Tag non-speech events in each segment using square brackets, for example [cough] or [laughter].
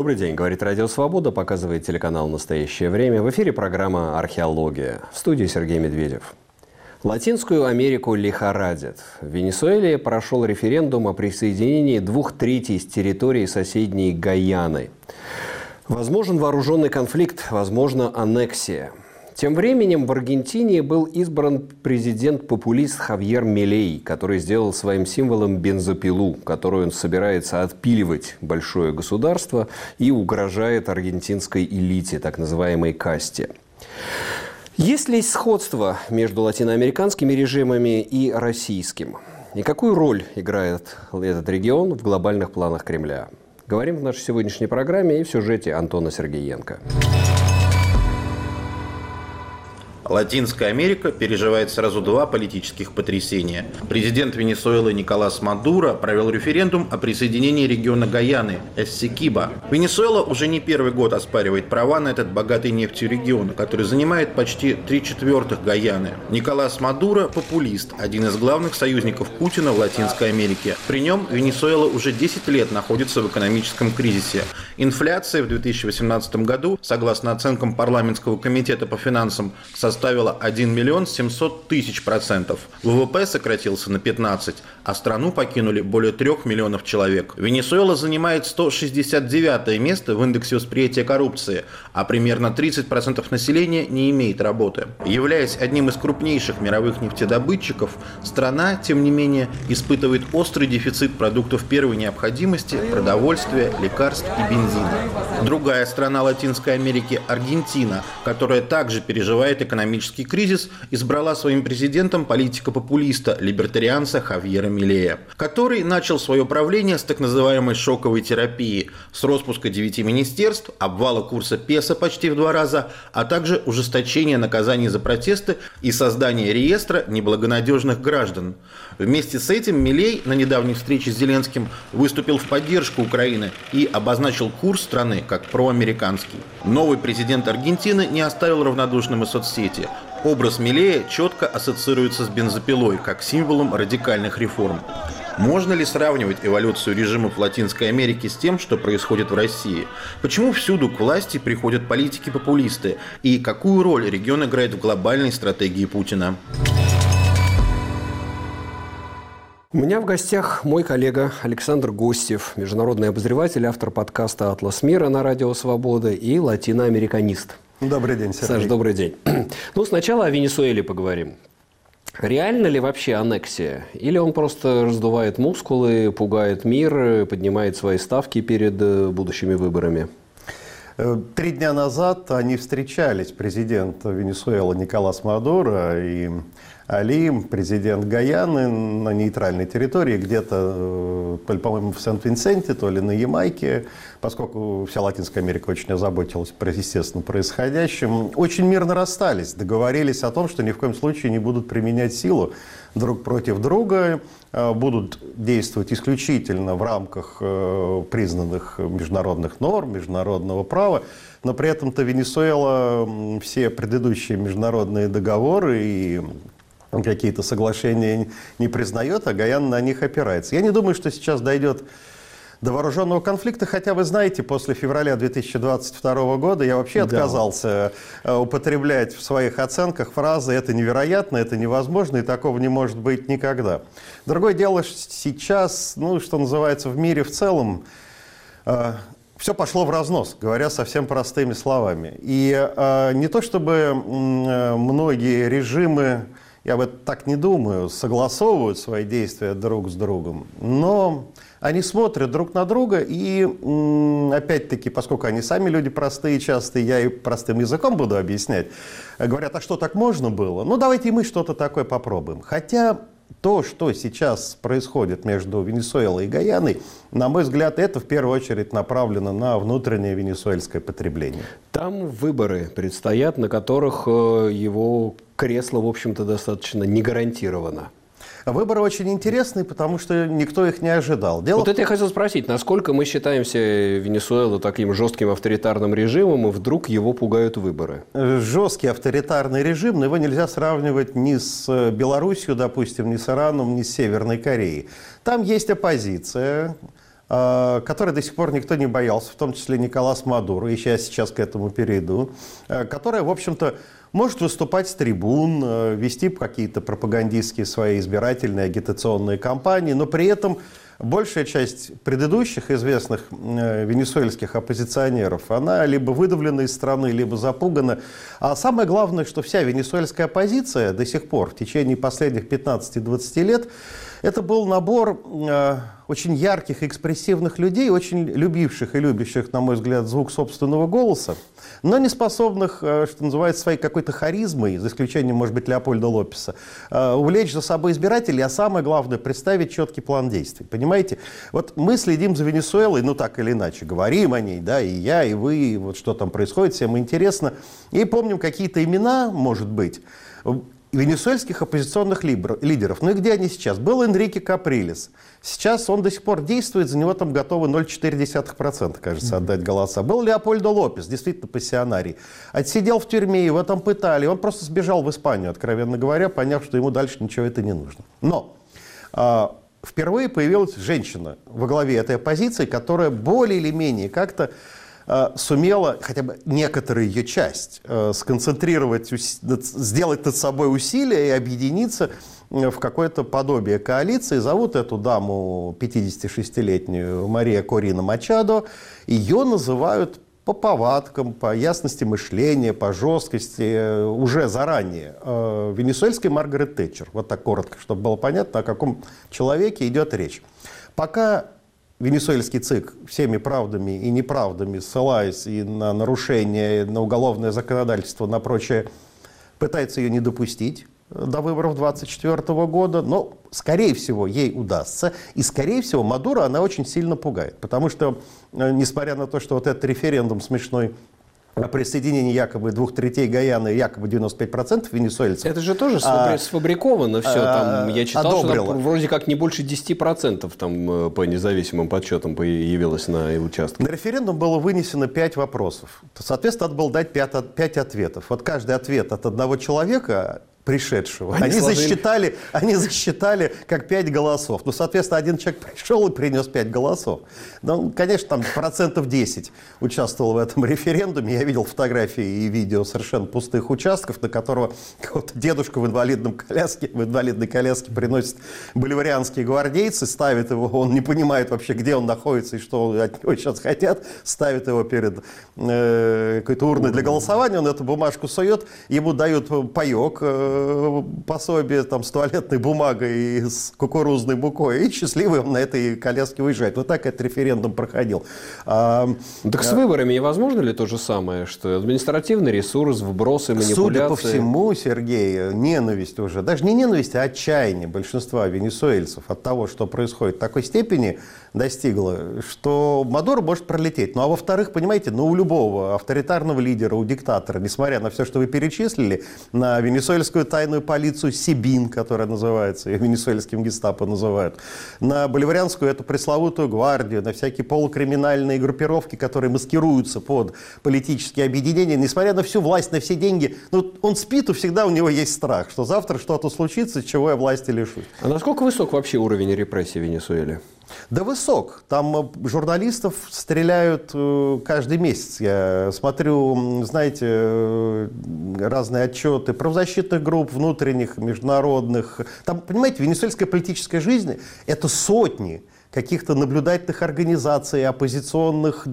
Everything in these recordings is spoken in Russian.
Добрый день, говорит Радио Свобода, показывает телеканал «Настоящее время». В эфире программа «Археология». В студии Сергей Медведев. Латинскую Америку лихорадит. В Венесуэле прошел референдум о присоединении двух третей с территории соседней Гаяны. Возможен вооруженный конфликт, возможно аннексия. Тем временем в Аргентине был избран президент-популист Хавьер Милей, который сделал своим символом бензопилу, которую он собирается отпиливать большое государство и угрожает аргентинской элите, так называемой касте. Есть ли сходство между латиноамериканскими режимами и российским? И какую роль играет этот регион в глобальных планах Кремля? Говорим в нашей сегодняшней программе и в сюжете Антона Сергеенко. Латинская Америка переживает сразу два политических потрясения. Президент Венесуэлы Николас Мадуро провел референдум о присоединении региона Гаяны, Эссекиба. Венесуэла уже не первый год оспаривает права на этот богатый нефтью регион, который занимает почти три четвертых Гаяны. Николас Мадуро – популист, один из главных союзников Путина в Латинской Америке. При нем Венесуэла уже 10 лет находится в экономическом кризисе. Инфляция в 2018 году, согласно оценкам парламентского комитета по финансам, составила составила 1 миллион 700 тысяч процентов. ВВП сократился на 15, а страну покинули более 3 миллионов человек. Венесуэла занимает 169 место в индексе восприятия коррупции, а примерно 30% населения не имеет работы. Являясь одним из крупнейших мировых нефтедобытчиков, страна, тем не менее, испытывает острый дефицит продуктов первой необходимости, продовольствия, лекарств и бензина. Другая страна Латинской Америки, Аргентина, которая также переживает экономический кризис, избрала своим президентом политика-популиста, либертарианца Хавьера Милея, который начал свое правление с так называемой шоковой терапии, с распуска девяти министерств, обвала курса песо почти в два раза, а также ужесточения наказаний за протесты и создания реестра неблагонадежных граждан. Вместе с этим Милей на недавней встрече с Зеленским выступил в поддержку Украины и обозначил курс страны как проамериканский. Новый президент Аргентины не оставил равнодушным и соцсети. Образ Милея четко ассоциируется с бензопилой, как символом радикальных реформ. Можно ли сравнивать эволюцию режимов Латинской Америки с тем, что происходит в России? Почему всюду к власти приходят политики-популисты? И какую роль регион играет в глобальной стратегии Путина? У меня в гостях мой коллега Александр Гостев, международный обозреватель, автор подкаста «Атлас мира» на Радио Свобода и латиноамериканист. Добрый день, Сергей. Саш, добрый день. [clears throat] Ну, сначала о Венесуэле поговорим. Реально ли вообще аннексия? Или он просто раздувает мускулы, пугает мир, поднимает свои ставки перед э, будущими выборами? Э, три дня назад они встречались, президент Венесуэлы Николас Мадуро и Алим, президент Гаяны на нейтральной территории, где-то, то ли, по-моему, в Сент-Винсенте, то ли на Ямайке, поскольку вся Латинская Америка очень озаботилась, естественно, происходящим, очень мирно расстались, договорились о том, что ни в коем случае не будут применять силу друг против друга, э, будут действовать исключительно в рамках э, признанных международных норм, международного права, но при этом-то Венесуэла все предыдущие международные договоры и какие-то соглашения не признает, а Гаян на них опирается. Я не думаю, что сейчас дойдет до вооруженного конфликта, хотя вы знаете, после февраля 2022 года я вообще отказался да. Э, употреблять в своих оценках фразы «это невероятно», «это невозможно» и такого не может быть никогда. Другое дело, сейчас, ну, что называется, в мире в целом, э, все пошло в разнос, говоря совсем простыми словами. И э, не то чтобы э, многие режимы я вот так не думаю, согласовывают свои действия друг с другом, но они смотрят друг на друга и, опять-таки, поскольку они сами люди простые часто, я и простым языком буду объяснять, говорят, а что так можно было? Ну, давайте мы что-то такое попробуем. Хотя то, что сейчас происходит между Венесуэлой и Гаяной, на мой взгляд, это в первую очередь направлено на внутреннее венесуэльское потребление. Там выборы предстоят, на которых э, его кресло, в общем-то, достаточно не гарантировано. Выборы очень интересные, потому что никто их не ожидал. Дело вот это я хотел спросить, насколько мы считаемся Венесуэлу таким жестким авторитарным режимом, и вдруг его пугают выборы? Жесткий авторитарный режим, но его нельзя сравнивать ни с э, Белоруссией, допустим, ни с Ираном, ни с Северной Кореей. Там есть оппозиция, э, который до сих пор никто не боялся, в том числе Николас Мадуро, и я сейчас к этому перейду, э, которая, в общем-то, может выступать с трибун, э, вести какие-то пропагандистские свои избирательные агитационные кампании, но при этом большая часть предыдущих известных э, венесуэльских оппозиционеров, она либо выдавлена из страны, либо запугана. А самое главное, что вся венесуэльская оппозиция до сих пор, в течение последних 15-20 лет, это был набор э, очень ярких, экспрессивных людей, очень любивших и любящих, на мой взгляд, звук собственного голоса, но не способных, э, что называется, своей какой-то харизмой, за исключением, может быть, Леопольда Лопеса, э, увлечь за собой избирателей, а самое главное, представить четкий план действий. Понимаете? Вот мы следим за Венесуэлой, ну так или иначе, говорим о ней, да, и я, и вы, и вот что там происходит, всем интересно. И помним какие-то имена, может быть, венесуэльских оппозиционных лидеров. Ну и где они сейчас? Был Энрике Каприлес. Сейчас он до сих пор действует, за него там готовы 0,4%, кажется, отдать голоса. Был Леопольдо Лопес, действительно пассионарий. Отсидел в тюрьме, его там пытали. Он просто сбежал в Испанию, откровенно говоря, поняв, что ему дальше ничего это не нужно. Но а, впервые появилась женщина во главе этой оппозиции, которая более или менее как-то Э, сумела хотя бы некоторую ее часть э, сконцентрировать, сделать над собой усилия и объединиться в какое-то подобие коалиции. Зовут эту даму 56-летнюю Мария Корина Мачадо. Ее называют по повадкам, по ясности мышления, по жесткости э, уже заранее. Венесуэльской Маргарет Тэтчер. Вот так коротко, чтобы было понятно, о каком человеке идет речь. Пока венесуэльский ЦИК всеми правдами и неправдами, ссылаясь и на нарушение, на уголовное законодательство, на прочее, пытается ее не допустить до выборов 2024 года, но, скорее всего, ей удастся. И, скорее всего, Мадуро она очень сильно пугает. Потому что, э, несмотря на то, что вот этот референдум смешной о присоединении якобы двух третей Гаяны, якобы 95% венесуэльцев. Это же тоже а, сфабриковано все. Там, я читал, одобрило. что там вроде как не больше 10% там, э, по независимым подсчетам появилось на участке. На референдум было вынесено 5 вопросов. Соответственно, надо было дать 5, 5 ответов. Вот каждый ответ от одного человека пришедшего. Они, они засчитали, они засчитали как пять голосов. Ну, соответственно, один человек [laughs] пришел и принес пять голосов. Ну, конечно, там процентов 10 участвовал в этом референдуме. Я видел фотографии и видео совершенно пустых участков, на которого дедушка в инвалидном коляске, в инвалидной коляске приносит боливарианские гвардейцы, ставит его, он не понимает вообще, где он находится и что от него сейчас хотят, ставит его перед э, какой-то урной для голосования, он эту бумажку сует, ему дают паек, Э, пособие там, с туалетной бумагой и с кукурузной мукой, и счастливый он на этой коляске уезжает. Вот так этот референдум проходил. А, так с выборами невозможно ли то же самое, что административный ресурс, вбросы, манипуляции? Судя по всему, Сергей, ненависть уже, даже не ненависть, а отчаяние большинства венесуэльцев от того, что происходит в такой степени, достигла, что Мадуро может пролететь. Ну а во-вторых, понимаете, ну у любого авторитарного лидера, у диктатора, несмотря на все, что вы перечислили, на венесуэльскую тайную полицию Сибин, которая называется, ее венесуэльским гестапо называют, на боливарианскую эту пресловутую гвардию, на всякие полукриминальные группировки, которые маскируются под политические объединения, несмотря на всю власть, на все деньги, ну он спит, и всегда у него есть страх, что завтра что-то случится, чего я власти лишусь. А насколько высок вообще уровень репрессий в Венесуэле? Да высок. Там э, журналистов стреляют э, каждый месяц. Я смотрю, знаете, э, разные отчеты правозащитных групп, внутренних, международных. Там, понимаете, венесуэльская политическая жизнь – это сотни каких-то наблюдательных организаций, оппозиционных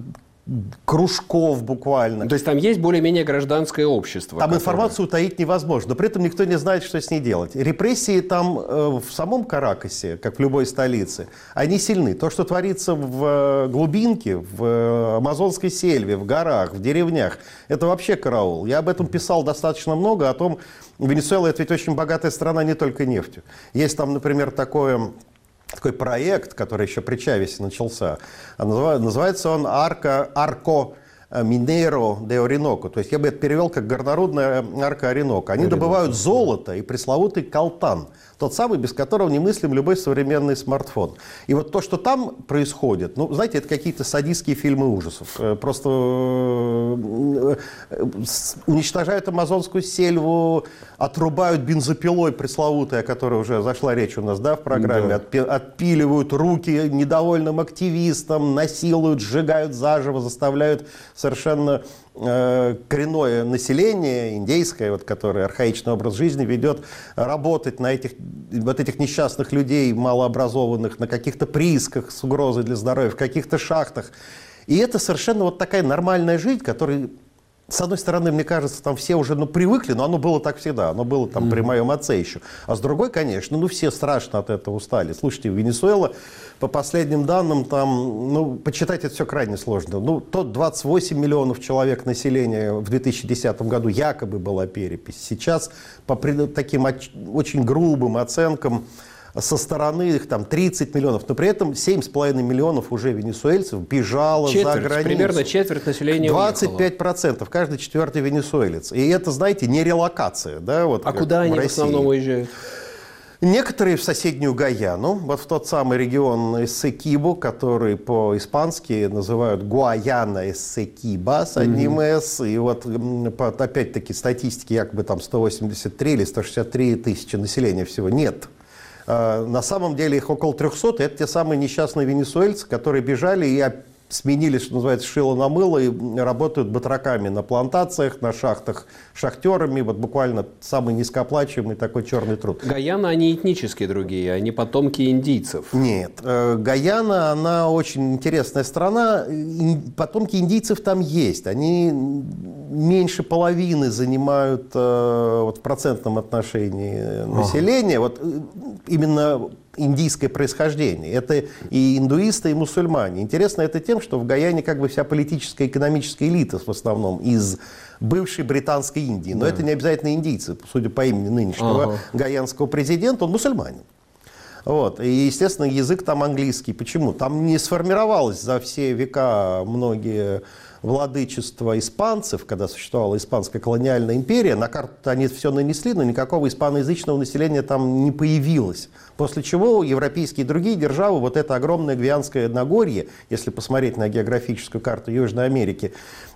кружков буквально. То есть там есть более-менее гражданское общество. Там которое... информацию утаить невозможно, но при этом никто не знает, что с ней делать. Репрессии там э, в самом Каракасе, как в любой столице, они сильны. То, что творится в э, глубинке, в э, амазонской сельве, в горах, в деревнях, это вообще караул. Я об этом писал достаточно много, о том, Венесуэла это ведь очень богатая страна не только нефтью. Есть там, например, такое такой проект, который еще при Чавесе начался. Называется он Арко, Арко Минеро де Ориноко. То есть я бы это перевел как горнорудная арка Оренока. Они добывают золото и пресловутый колтан. Тот самый, без которого немыслим любой современный смартфон. И вот то, что там происходит, ну, знаете, это какие-то садистские фильмы ужасов. Э, просто э, э, уничтожают амазонскую сельву, отрубают бензопилой пресловутой, о которой уже зашла речь у нас да, в программе, да. отпиливают руки недовольным активистам, насилуют, сжигают заживо, заставляют совершенно коренное население индейское, вот, которое архаичный образ жизни ведет, работать на этих, вот этих несчастных людей, малообразованных, на каких-то приисках с угрозой для здоровья, в каких-то шахтах. И это совершенно вот такая нормальная жизнь, которая с одной стороны, мне кажется, там все уже ну, привыкли, но оно было так всегда, оно было там mm-hmm. при моем отце еще. А с другой, конечно, ну все страшно от этого устали. Слушайте, Венесуэла, по последним данным, там, ну, почитать это все крайне сложно. Ну, тот 28 миллионов человек населения в 2010 году якобы была перепись. Сейчас по таким очень грубым оценкам со стороны их там 30 миллионов, но при этом 7,5 миллионов уже венесуэльцев бежало четверть, за границу. Примерно четверть населения 25 процентов, каждый четвертый венесуэлец. И это, знаете, не релокация. Да, вот а куда они в, в основном уезжают? Некоторые в соседнюю Гаяну, вот в тот самый регион Эссекибу, который по-испански называют Гуаяна Эссекиба с одним mm-hmm. «с». И вот опять-таки статистики якобы там 183 или 163 тысячи населения всего. Нет, на самом деле их около 300, это те самые несчастные венесуэльцы, которые бежали и сменили, что называется, шило на мыло и работают батраками на плантациях, на шахтах, шахтерами. Вот буквально самый низкооплачиваемый такой черный труд. Гаяна, они этнические другие, они потомки индийцев. Нет. Э, Гаяна, она очень интересная страна. Потомки индийцев там есть. Они меньше половины занимают э, вот, в процентном отношении населения. Ага. Вот э, именно индийское происхождение. Это и индуисты, и мусульмане. Интересно это тем, что в Гаяне как бы вся политическая и экономическая элита в основном из бывшей британской Индии. Но да. это не обязательно индийцы, судя по имени нынешнего ага. гаянского президента, он мусульманин. Вот. И, естественно, язык там английский. Почему? Там не сформировалось за все века многие владычества испанцев, когда существовала испанская колониальная империя, на карту они все нанесли, но никакого испаноязычного населения там не появилось. После чего европейские и другие державы, вот это огромное Гвианское Нагорье, если посмотреть на географическую карту Южной Америки,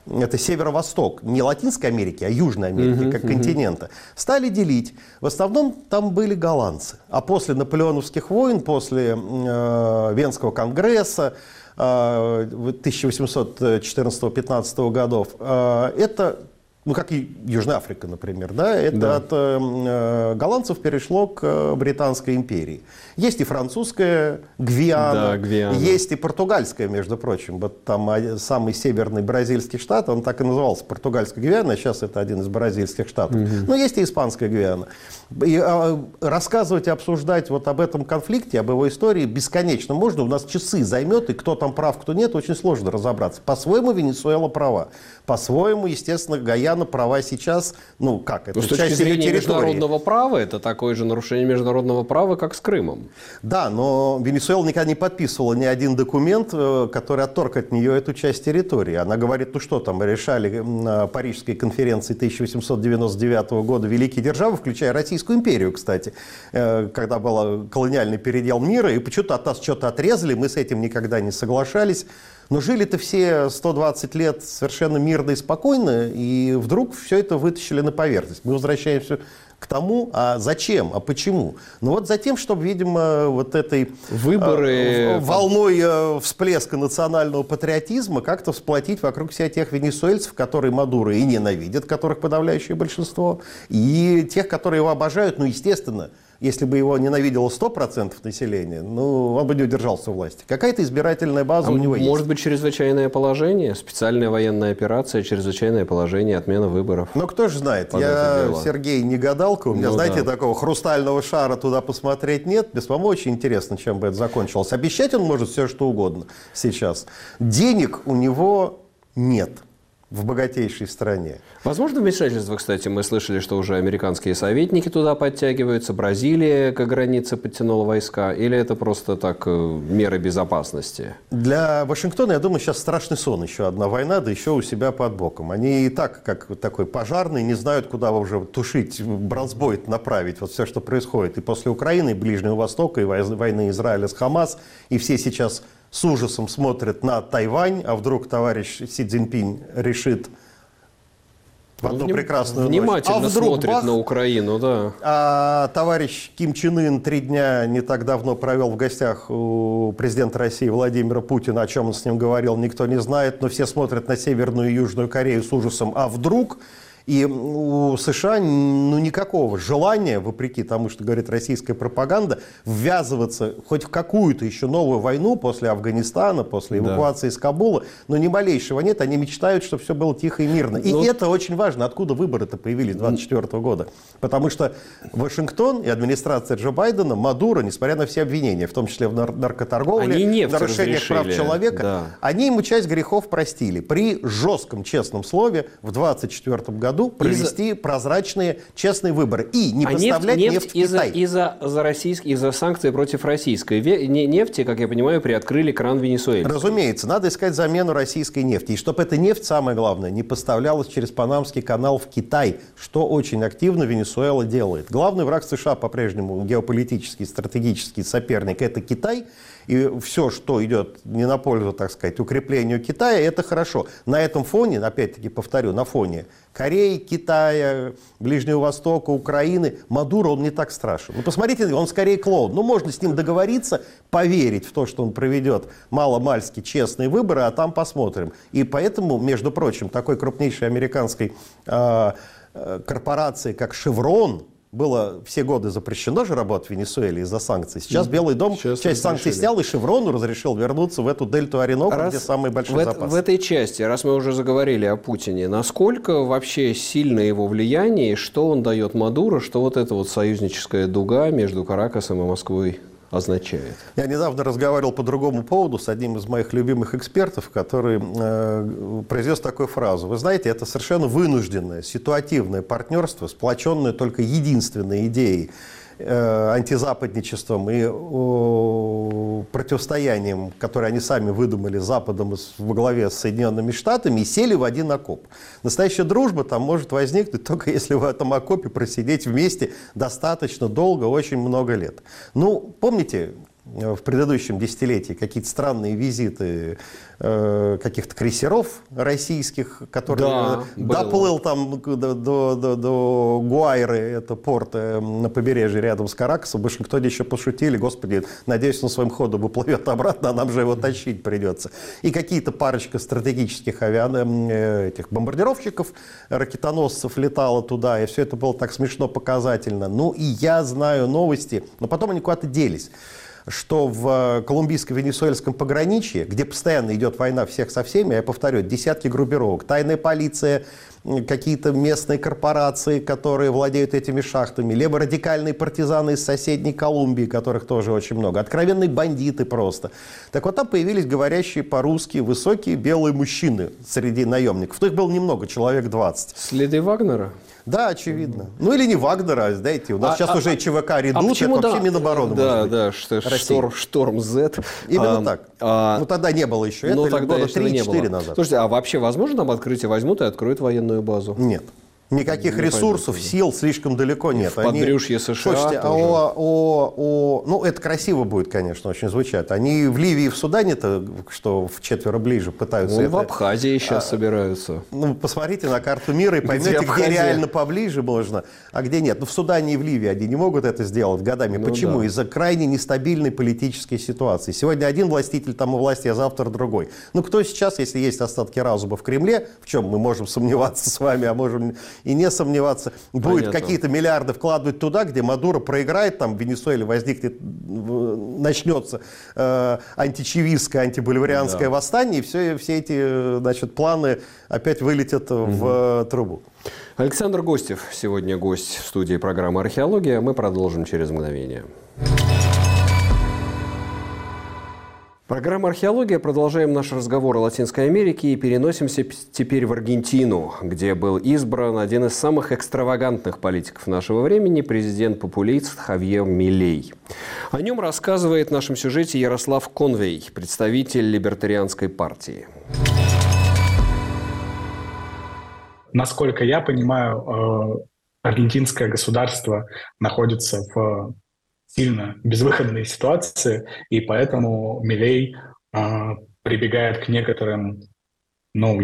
это северо-восток, не Латинской Америки, а Южной Америки, uh-huh, как uh-huh. континента, стали делить. В основном там были голландцы. А после наполеоновских войн, после э, Венского конгресса, 1814-15 э, годов, э, это ну, как и Южная Африка, например, да, это да. от э, голландцев перешло к э, Британской империи. Есть и французская Гвиана, да, Гвиана, есть и португальская, между прочим. Вот там самый северный бразильский штат, он так и назывался, португальская Гвиана, а сейчас это один из бразильских штатов. Угу. Но есть и испанская Гвиана. И а, рассказывать и обсуждать вот об этом конфликте, об его истории бесконечно можно. У нас часы займет, и кто там прав, кто нет, очень сложно разобраться. По-своему Венесуэла права. По-своему, естественно, Гаяна права сейчас, ну как, это Но с точки зрения международного права, это такое же нарушение международного права, как с Крымом. Да, но Венесуэла никогда не подписывала ни один документ, э, который отторг от нее эту часть территории. Она говорит, ну что там, решали на Парижской конференции 1899 года великие державы, включая Российскую империю, кстати, э, когда был колониальный передел мира, и почему-то от нас что-то отрезали, мы с этим никогда не соглашались. Но жили-то все 120 лет совершенно мирно и спокойно, и вдруг все это вытащили на поверхность. Мы возвращаемся к тому, а зачем, а почему? Ну вот за тем, чтобы, видимо, вот этой Выборы... э, волной э, всплеска национального патриотизма как-то всплотить вокруг себя тех венесуэльцев, которые Мадуро и ненавидят, которых подавляющее большинство, и тех, которые его обожают, ну, естественно, если бы его ненавидело 100% населения, ну, он бы не удержался у власти. Какая-то избирательная база а у него может есть. Может быть, чрезвычайное положение, специальная военная операция, чрезвычайное положение, отмена выборов. Ну, кто же знает. Я, Сергей, не гадалка. У меня, ну, знаете, да. такого хрустального шара туда посмотреть нет. Без по очень интересно, чем бы это закончилось. Обещать он может все, что угодно сейчас. Денег у него нет. В богатейшей стране. Возможно вмешательство, кстати, мы слышали, что уже американские советники туда подтягиваются, Бразилия к границе подтянула войска, или это просто так э, меры безопасности? Для Вашингтона, я думаю, сейчас страшный сон, еще одна война, да еще у себя под боком. Они и так, как такой пожарный, не знают, куда уже тушить, бронзбой направить, вот все, что происходит. И после Украины, и Ближнего Востока, и войны Израиля с Хамас, и все сейчас с ужасом смотрят на Тайвань, а вдруг товарищ Си Цзиньпинь решит в одну Вним... прекрасную Внимательно ночь. А вдруг смотрит бах, на Украину, да. А товарищ Ким Чен Ын три дня не так давно провел в гостях у президента России Владимира Путина. О чем он с ним говорил, никто не знает. Но все смотрят на Северную и Южную Корею с ужасом. А вдруг и у США ну, никакого желания, вопреки тому, что говорит российская пропаганда, ввязываться хоть в какую-то еще новую войну после Афганистана, после эвакуации да. из Кабула, но ни малейшего нет. Они мечтают, чтобы все было тихо и мирно. И ну, это очень важно. Откуда выборы-то появились 24 года? Потому что Вашингтон и администрация Джо Байдена, Мадуро, несмотря на все обвинения, в том числе в наркоторговле, в нарушениях прав человека, да. они ему часть грехов простили. При жестком честном слове в 24 году году провести из... прозрачные, честные выборы и не а поставлять нефть, нефть, нефть в Китай. Из-за из-за российск... из санкций против российской нефти, как я понимаю, приоткрыли кран Венесуэльской. Разумеется, надо искать замену российской нефти. И чтобы эта нефть, самое главное, не поставлялась через Панамский канал в Китай, что очень активно Венесуэла делает. Главный враг США по-прежнему геополитический, стратегический соперник – это Китай – и все, что идет не на пользу, так сказать, укреплению Китая, это хорошо. На этом фоне, опять-таки повторю, на фоне Кореи, Китая, Ближнего Востока, Украины, Мадуро, он не так страшен. Ну, посмотрите, он скорее клоун. Ну, можно с ним договориться, поверить в то, что он проведет мало-мальски честные выборы, а там посмотрим. И поэтому, между прочим, такой крупнейшей американской э, корпорации, как «Шеврон», было все годы запрещено же работать в Венесуэле из-за санкций. Сейчас Белый дом Сейчас часть санкций снял и Шеврону разрешил вернуться в эту дельту Оренока, раз где самый большой в, запас. В этой части, раз мы уже заговорили о Путине, насколько вообще сильно его влияние, что он дает Мадуро, что вот эта вот союзническая дуга между Каракасом и Москвой означает? Я недавно разговаривал по другому поводу с одним из моих любимых экспертов, который э, произнес такую фразу. Вы знаете, это совершенно вынужденное, ситуативное партнерство, сплоченное только единственной идеей антизападничеством и противостоянием, которое они сами выдумали Западом во главе с Соединенными Штатами, и сели в один окоп. Настоящая дружба там может возникнуть [laughs] только если в этом окопе просидеть вместе достаточно долго, очень много лет. Ну, помните, в предыдущем десятилетии какие-то странные визиты э, каких-то крейсеров российских, которые да, доплыл там до, до, до, до Гуайры, это порт э, на побережье рядом с Каракасом. В Вашингтоне еще пошутили, господи, надеюсь, на своем ходу выплывет обратно, а нам же его тащить придется. И какие-то парочка стратегических авиан... Э, этих бомбардировщиков, ракетоносцев летала туда, и все это было так смешно показательно. Ну и я знаю новости, но потом они куда-то делись что в э, колумбийско-венесуэльском пограничье, где постоянно идет война всех со всеми, я повторю, десятки группировок, тайная полиция, какие-то местные корпорации, которые владеют этими шахтами, либо радикальные партизаны из соседней Колумбии, которых тоже очень много, откровенные бандиты просто. Так вот там появились говорящие по-русски высокие белые мужчины среди наемников. Их было немного, человек 20. Следы Вагнера? Да, очевидно. Ну или не Вагнера, а, знаете, у нас а, сейчас а, уже ЧВК Редут, а почему, это вообще да, Минобороны. Да, да, что, шторм, шторм Z. Именно а, так. А, ну тогда не было еще ну, этого, тогда года 3-4 назад. Слушайте, а вообще возможно там открытие возьмут и откроют военную базу? Нет. Никаких не ресурсов, пойду, сил слишком далеко нет. В подбрюшье США Слушайте, а о, о, о, ну это красиво будет, конечно, очень звучать. Они в Ливии и в Судане-то, что в четверо ближе пытаются... Ну, это... в Абхазии сейчас а, собираются. Ну, посмотрите на карту мира и поймете, где, где реально поближе можно, а где нет. Ну, в Судане и в Ливии они не могут это сделать годами. Ну, Почему? Да. Из-за крайне нестабильной политической ситуации. Сегодня один властитель там у власти, а завтра другой. Ну, кто сейчас, если есть остатки разума в Кремле, в чем мы можем сомневаться с вами, а можем и не сомневаться, будет какие-то миллиарды вкладывать туда, где Мадуро проиграет, там в Венесуэле возникнет, начнется э, античевистское, антиболиварианское да. восстание, и все, все эти значит, планы опять вылетят угу. в трубу. Александр Гостев сегодня гость в студии программы «Археология». Мы продолжим через мгновение. Программа «Археология». Продолжаем наш разговор о Латинской Америке и переносимся теперь в Аргентину, где был избран один из самых экстравагантных политиков нашего времени, президент-популист Хавьер Милей. О нем рассказывает в нашем сюжете Ярослав Конвей, представитель либертарианской партии. Насколько я понимаю, э, аргентинское государство находится в сильно безвыходной ситуации, и поэтому Милей э, прибегает к некоторым ну,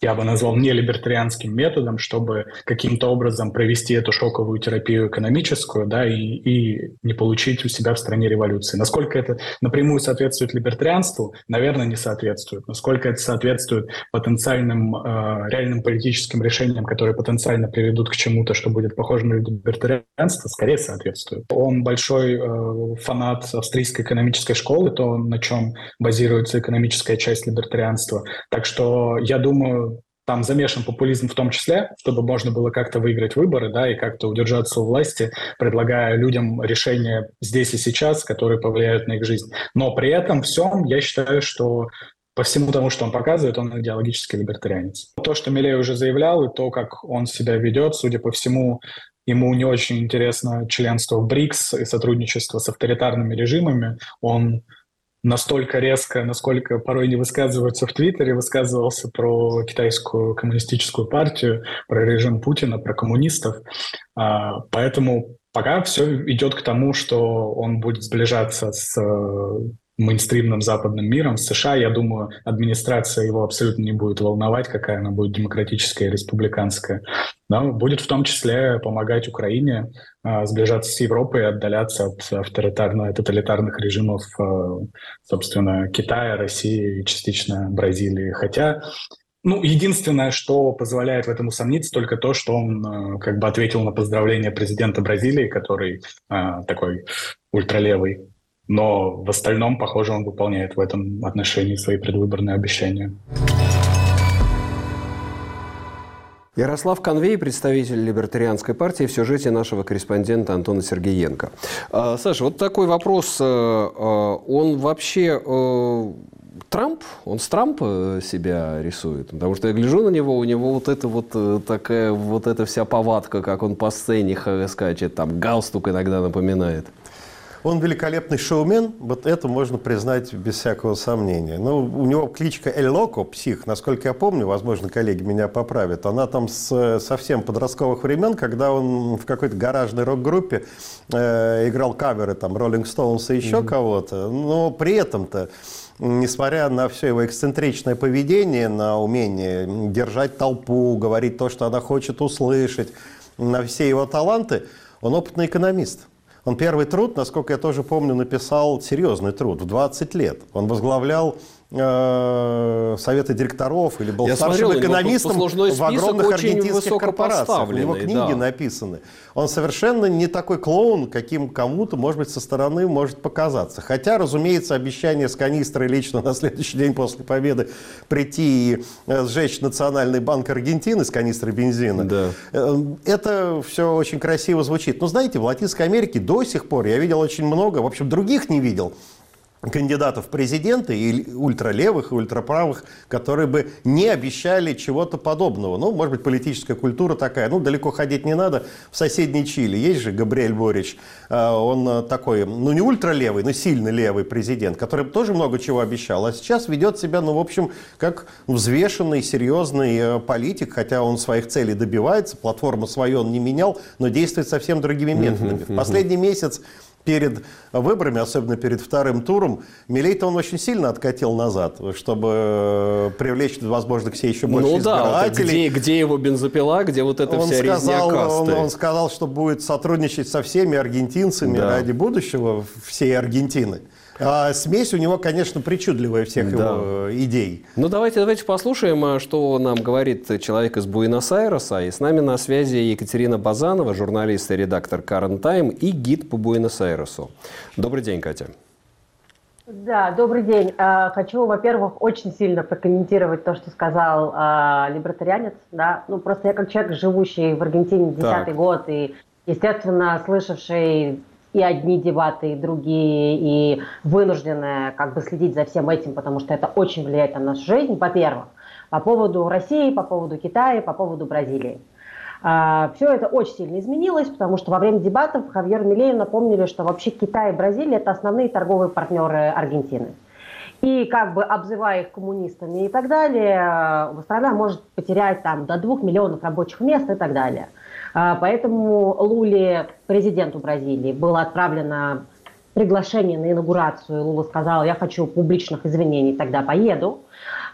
я бы назвал не либертарианским методом, чтобы каким-то образом провести эту шоковую терапию экономическую, да, и, и не получить у себя в стране революции. Насколько это напрямую соответствует либертарианству, наверное, не соответствует. Насколько это соответствует потенциальным э, реальным политическим решениям, которые потенциально приведут к чему-то, что будет похоже на либертарианство, скорее соответствует. Он большой э, фанат австрийской экономической школы, то, на чем базируется экономическая часть либертарианства. Так что я думаю, там замешан популизм в том числе, чтобы можно было как-то выиграть выборы, да, и как-то удержаться у власти, предлагая людям решения здесь и сейчас, которые повлияют на их жизнь. Но при этом всем я считаю, что по всему тому, что он показывает, он идеологический либертарианец. То, что Милей уже заявлял, и то, как он себя ведет, судя по всему, ему не очень интересно членство в БРИКС и сотрудничество с авторитарными режимами. Он настолько резко, насколько порой не высказываются в Твиттере, высказывался про китайскую коммунистическую партию, про режим Путина, про коммунистов. А, поэтому пока все идет к тому, что он будет сближаться с мейнстримным западным миром. США, я думаю, администрация его абсолютно не будет волновать, какая она будет демократическая республиканская. Но будет в том числе помогать Украине э, сближаться с Европой и отдаляться от авторитарно-тоталитарных режимов, э, собственно, Китая, России и частично Бразилии. Хотя ну, единственное, что позволяет в этом усомниться, только то, что он э, как бы ответил на поздравление президента Бразилии, который э, такой ультралевый но в остальном, похоже, он выполняет в этом отношении свои предвыборные обещания. Ярослав Конвей, представитель либертарианской партии, в сюжете нашего корреспондента Антона Сергеенко. А, Саша, вот такой вопрос. Э, э, он вообще э, Трамп, он с Трампа себя рисует, потому что я гляжу на него, у него вот это вот такая вот эта вся повадка, как он по сцене скачет, там галстук иногда напоминает. Он великолепный шоумен, вот это можно признать без всякого сомнения. Ну, у него кличка Эль Локо, псих, насколько я помню, возможно, коллеги меня поправят, она там с совсем подростковых времен, когда он в какой-то гаражной рок-группе э, играл каверы, там, Роллинг Стоунс и еще mm-hmm. кого-то, но при этом-то несмотря на все его эксцентричное поведение, на умение держать толпу, говорить то, что она хочет услышать, на все его таланты, он опытный экономист. Он первый труд, насколько я тоже помню, написал серьезный труд в 20 лет. Он возглавлял э, советы директоров или был Я старшим смотрел, экономистом в огромных аргентинских корпорациях. У него книги да. написаны. Он совершенно не такой клоун, каким кому-то, может быть, со стороны может показаться. Хотя, разумеется, обещание с канистрой лично на следующий день после победы прийти и э, сжечь Национальный банк Аргентины с канистрой бензина, да. Э, это все очень красиво звучит. Но знаете, в Латинской Америке до сих пор я видел очень много, в общем, других не видел, кандидатов в президенты, и ультралевых, и ультраправых, которые бы не обещали чего-то подобного. Ну, может быть, политическая культура такая. Ну, далеко ходить не надо. В соседней Чили есть же Габриэль Борич. А, он такой, ну, не ультралевый, но сильно левый президент, который тоже много чего обещал. А сейчас ведет себя, ну, в общем, как взвешенный, серьезный э, политик, хотя он своих целей добивается, платформу свою он не менял, но действует совсем другими методами. В последний месяц перед выборами, особенно перед вторым туром, Милей-то он очень сильно откатил назад, чтобы э, привлечь, возможно, к себе еще больше ну, избирателей. Да, где, где его бензопила, где вот эта он вся сказал, резня он, он сказал, что будет сотрудничать со всеми аргентинцами да. ради будущего всей Аргентины. А смесь у него, конечно, причудливая всех да. его идей. Ну, давайте, давайте послушаем, а, что нам говорит человек из Буэнос-Айреса. И с нами на связи Екатерина Базанова, журналист и редактор Current Time и гид по Буэнос-Айресу. Добрый день, Катя. Да, добрый день. А, хочу, во-первых, очень сильно прокомментировать то, что сказал э, либертарианец. Да? Ну, просто я как человек, живущий в Аргентине десятый год и, естественно, слышавший и одни дебаты, и другие, и вынуждены как бы следить за всем этим, потому что это очень влияет на нашу жизнь, во-первых, по поводу России, по поводу Китая, по поводу Бразилии. А, Все это очень сильно изменилось, потому что во время дебатов Хавьер Милеев напомнили, что вообще Китай и Бразилия – это основные торговые партнеры Аргентины. И как бы обзывая их коммунистами и так далее, страна может потерять там до двух миллионов рабочих мест и так далее. А, поэтому Луле, президенту Бразилии, было отправлено приглашение на инаугурацию. Лула сказал, я хочу публичных извинений, тогда поеду.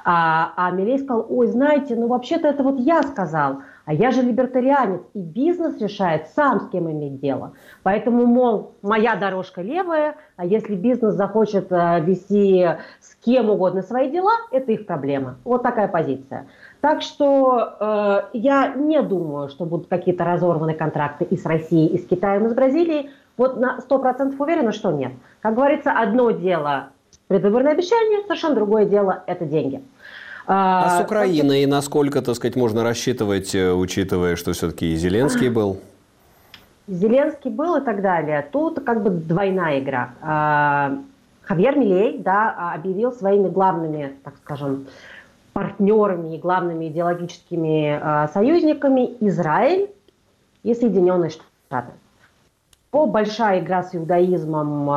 А, а Милей сказал, ой, знаете, ну вообще-то это вот я сказал. А я же либертарианец, и бизнес решает сам, с кем иметь дело. Поэтому, мол, моя дорожка левая, а если бизнес захочет э, вести с кем угодно свои дела, это их проблема. Вот такая позиция. Так что э, я не думаю, что будут какие-то разорваны контракты и с Россией, и с Китаем, и с Бразилией. Вот на 100% уверена, что нет. Как говорится, одно дело предвыборное обещание, совершенно другое дело – это деньги. А, а с Украиной насколько, так сказать, можно рассчитывать, э, учитывая, что все-таки Зеленский был? Зеленский был и так далее. Тут как бы двойная игра. А, Хавьер Милей да, объявил своими главными, так скажем, партнерами и главными идеологическими а, союзниками Израиль и Соединенные Штаты. По большая игра с иудаизмом,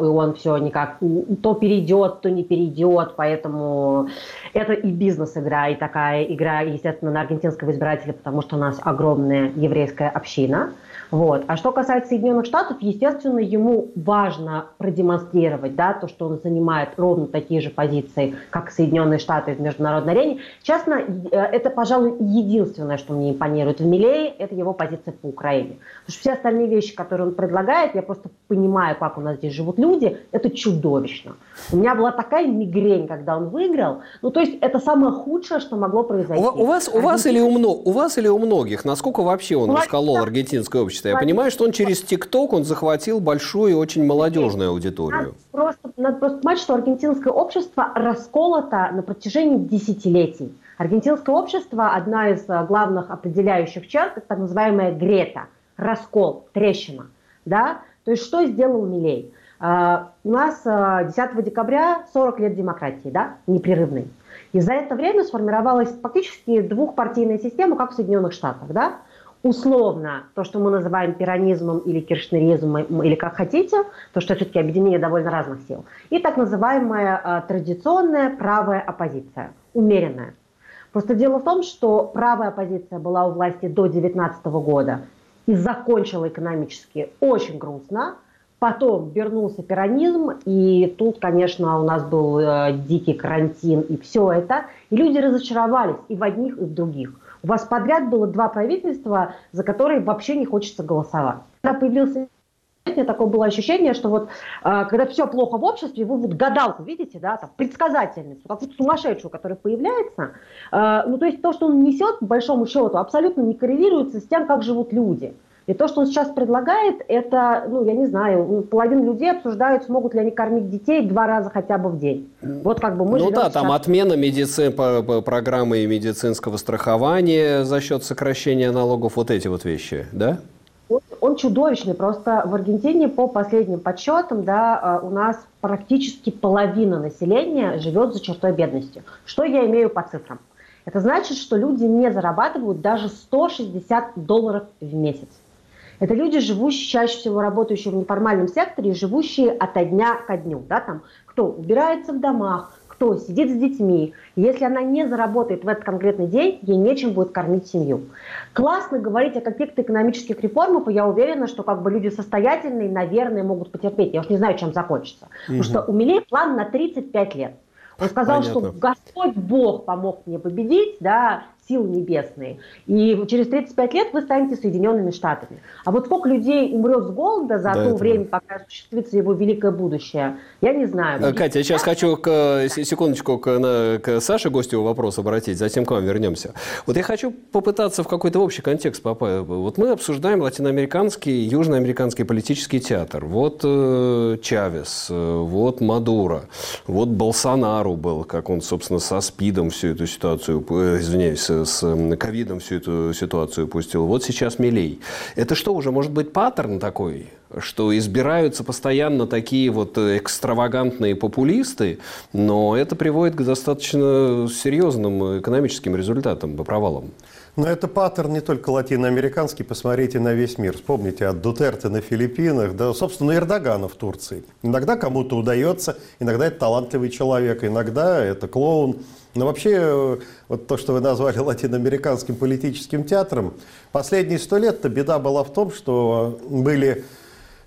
и он все никак то перейдет, то не перейдет, поэтому это и бизнес-игра, и такая игра, естественно, на аргентинского избирателя, потому что у нас огромная еврейская община – вот. А что касается Соединенных Штатов, естественно, ему важно продемонстрировать да, то, что он занимает ровно такие же позиции, как Соединенные Штаты в международной арене. Честно, э, это, пожалуй, единственное, что мне импонирует в Милее, это его позиция по Украине. Потому что все остальные вещи, которые он предлагает, я просто понимаю, как у нас здесь живут люди, это чудовищно. У меня была такая мигрень, когда он выиграл. Ну, то есть это самое худшее, что могло произойти. У, у, вас, у, вас, или у, у вас или у многих, насколько вообще он расколол аргентинское общество? Общества. Я понимаю, что он через ТикТок он захватил большую и очень молодежную аудиторию. Надо просто, надо просто понимать, что аргентинское общество расколото на протяжении десятилетий. Аргентинское общество, одна из э, главных определяющих черт, так называемая грета, раскол, трещина. Да? То есть что сделал Милей? Uh, у нас uh, 10 декабря 40 лет демократии, да, непрерывной. И за это время сформировалась фактически двухпартийная система, как в Соединенных Штатах. Да? Условно то, что мы называем пиранизмом или киршнеризмом, или как хотите, то, что все-таки объединение довольно разных сил, и так называемая э, традиционная правая оппозиция, умеренная. Просто дело в том, что правая оппозиция была у власти до 2019 года и закончила экономически очень грустно, Потом вернулся пиранизм, и тут, конечно, у нас был э, дикий карантин и все это. И люди разочаровались и в одних, и в других. У вас подряд было два правительства, за которые вообще не хочется голосовать. Когда появился меня такое было ощущение, что вот э, когда все плохо в обществе, вы вот гадалку видите, да, там, предсказательницу, какую-то сумасшедшую, которая появляется, э, ну то есть то, что он несет, по большому счету, абсолютно не коррелируется с тем, как живут люди. И то, что он сейчас предлагает, это, ну, я не знаю, ну, половина людей обсуждают, смогут ли они кормить детей два раза хотя бы в день. Вот как бы мы Ну да, сейчас... там отмена медицин, по, по программы медицинского страхования за счет сокращения налогов, вот эти вот вещи, да? Он, он чудовищный. Просто в Аргентине, по последним подсчетам, да, а, у нас практически половина населения живет за чертой бедности. Что я имею по цифрам? Это значит, что люди не зарабатывают даже 160 долларов в месяц. Это люди, живущие, чаще всего работающие в неформальном секторе, живущие от дня ко дню. Да, там, кто убирается в домах, кто сидит с детьми. Если она не заработает в этот конкретный день, ей нечем будет кормить семью. Классно говорить о каких-то экономических реформах, и я уверена, что как бы люди состоятельные, наверное, могут потерпеть. Я уж не знаю, чем закончится. Угу. Потому что у Милей план на 35 лет. Он сказал, Понятно. что Господь Бог помог мне победить, да, силы небесные. И через 35 лет вы станете Соединенными Штатами. А вот сколько людей умрет с голода за да, то время, пока осуществится его великое будущее, я не знаю. Э, Катя, я сейчас хочу к, секундочку к, на, к Саше гостю вопрос обратить, затем к вам вернемся. Вот я хочу попытаться в какой-то общий контекст попасть. Вот мы обсуждаем латиноамериканский, южноамериканский политический театр. Вот э, Чавес, э, вот Мадуро, вот Болсонару был, как он, собственно, со СПИДом всю эту ситуацию, э, извиняюсь, с ковидом всю эту ситуацию пустил. Вот сейчас Милей. Это что уже может быть паттерн такой? что избираются постоянно такие вот экстравагантные популисты, но это приводит к достаточно серьезным экономическим результатам, по провалам. Но это паттерн не только латиноамериканский, посмотрите на весь мир. Вспомните от Дутерте на Филиппинах, да, собственно, Эрдогана в Турции. Иногда кому-то удается, иногда это талантливый человек, иногда это клоун. Но вообще, вот то, что вы назвали латиноамериканским политическим театром, последние сто лет-то беда была в том, что были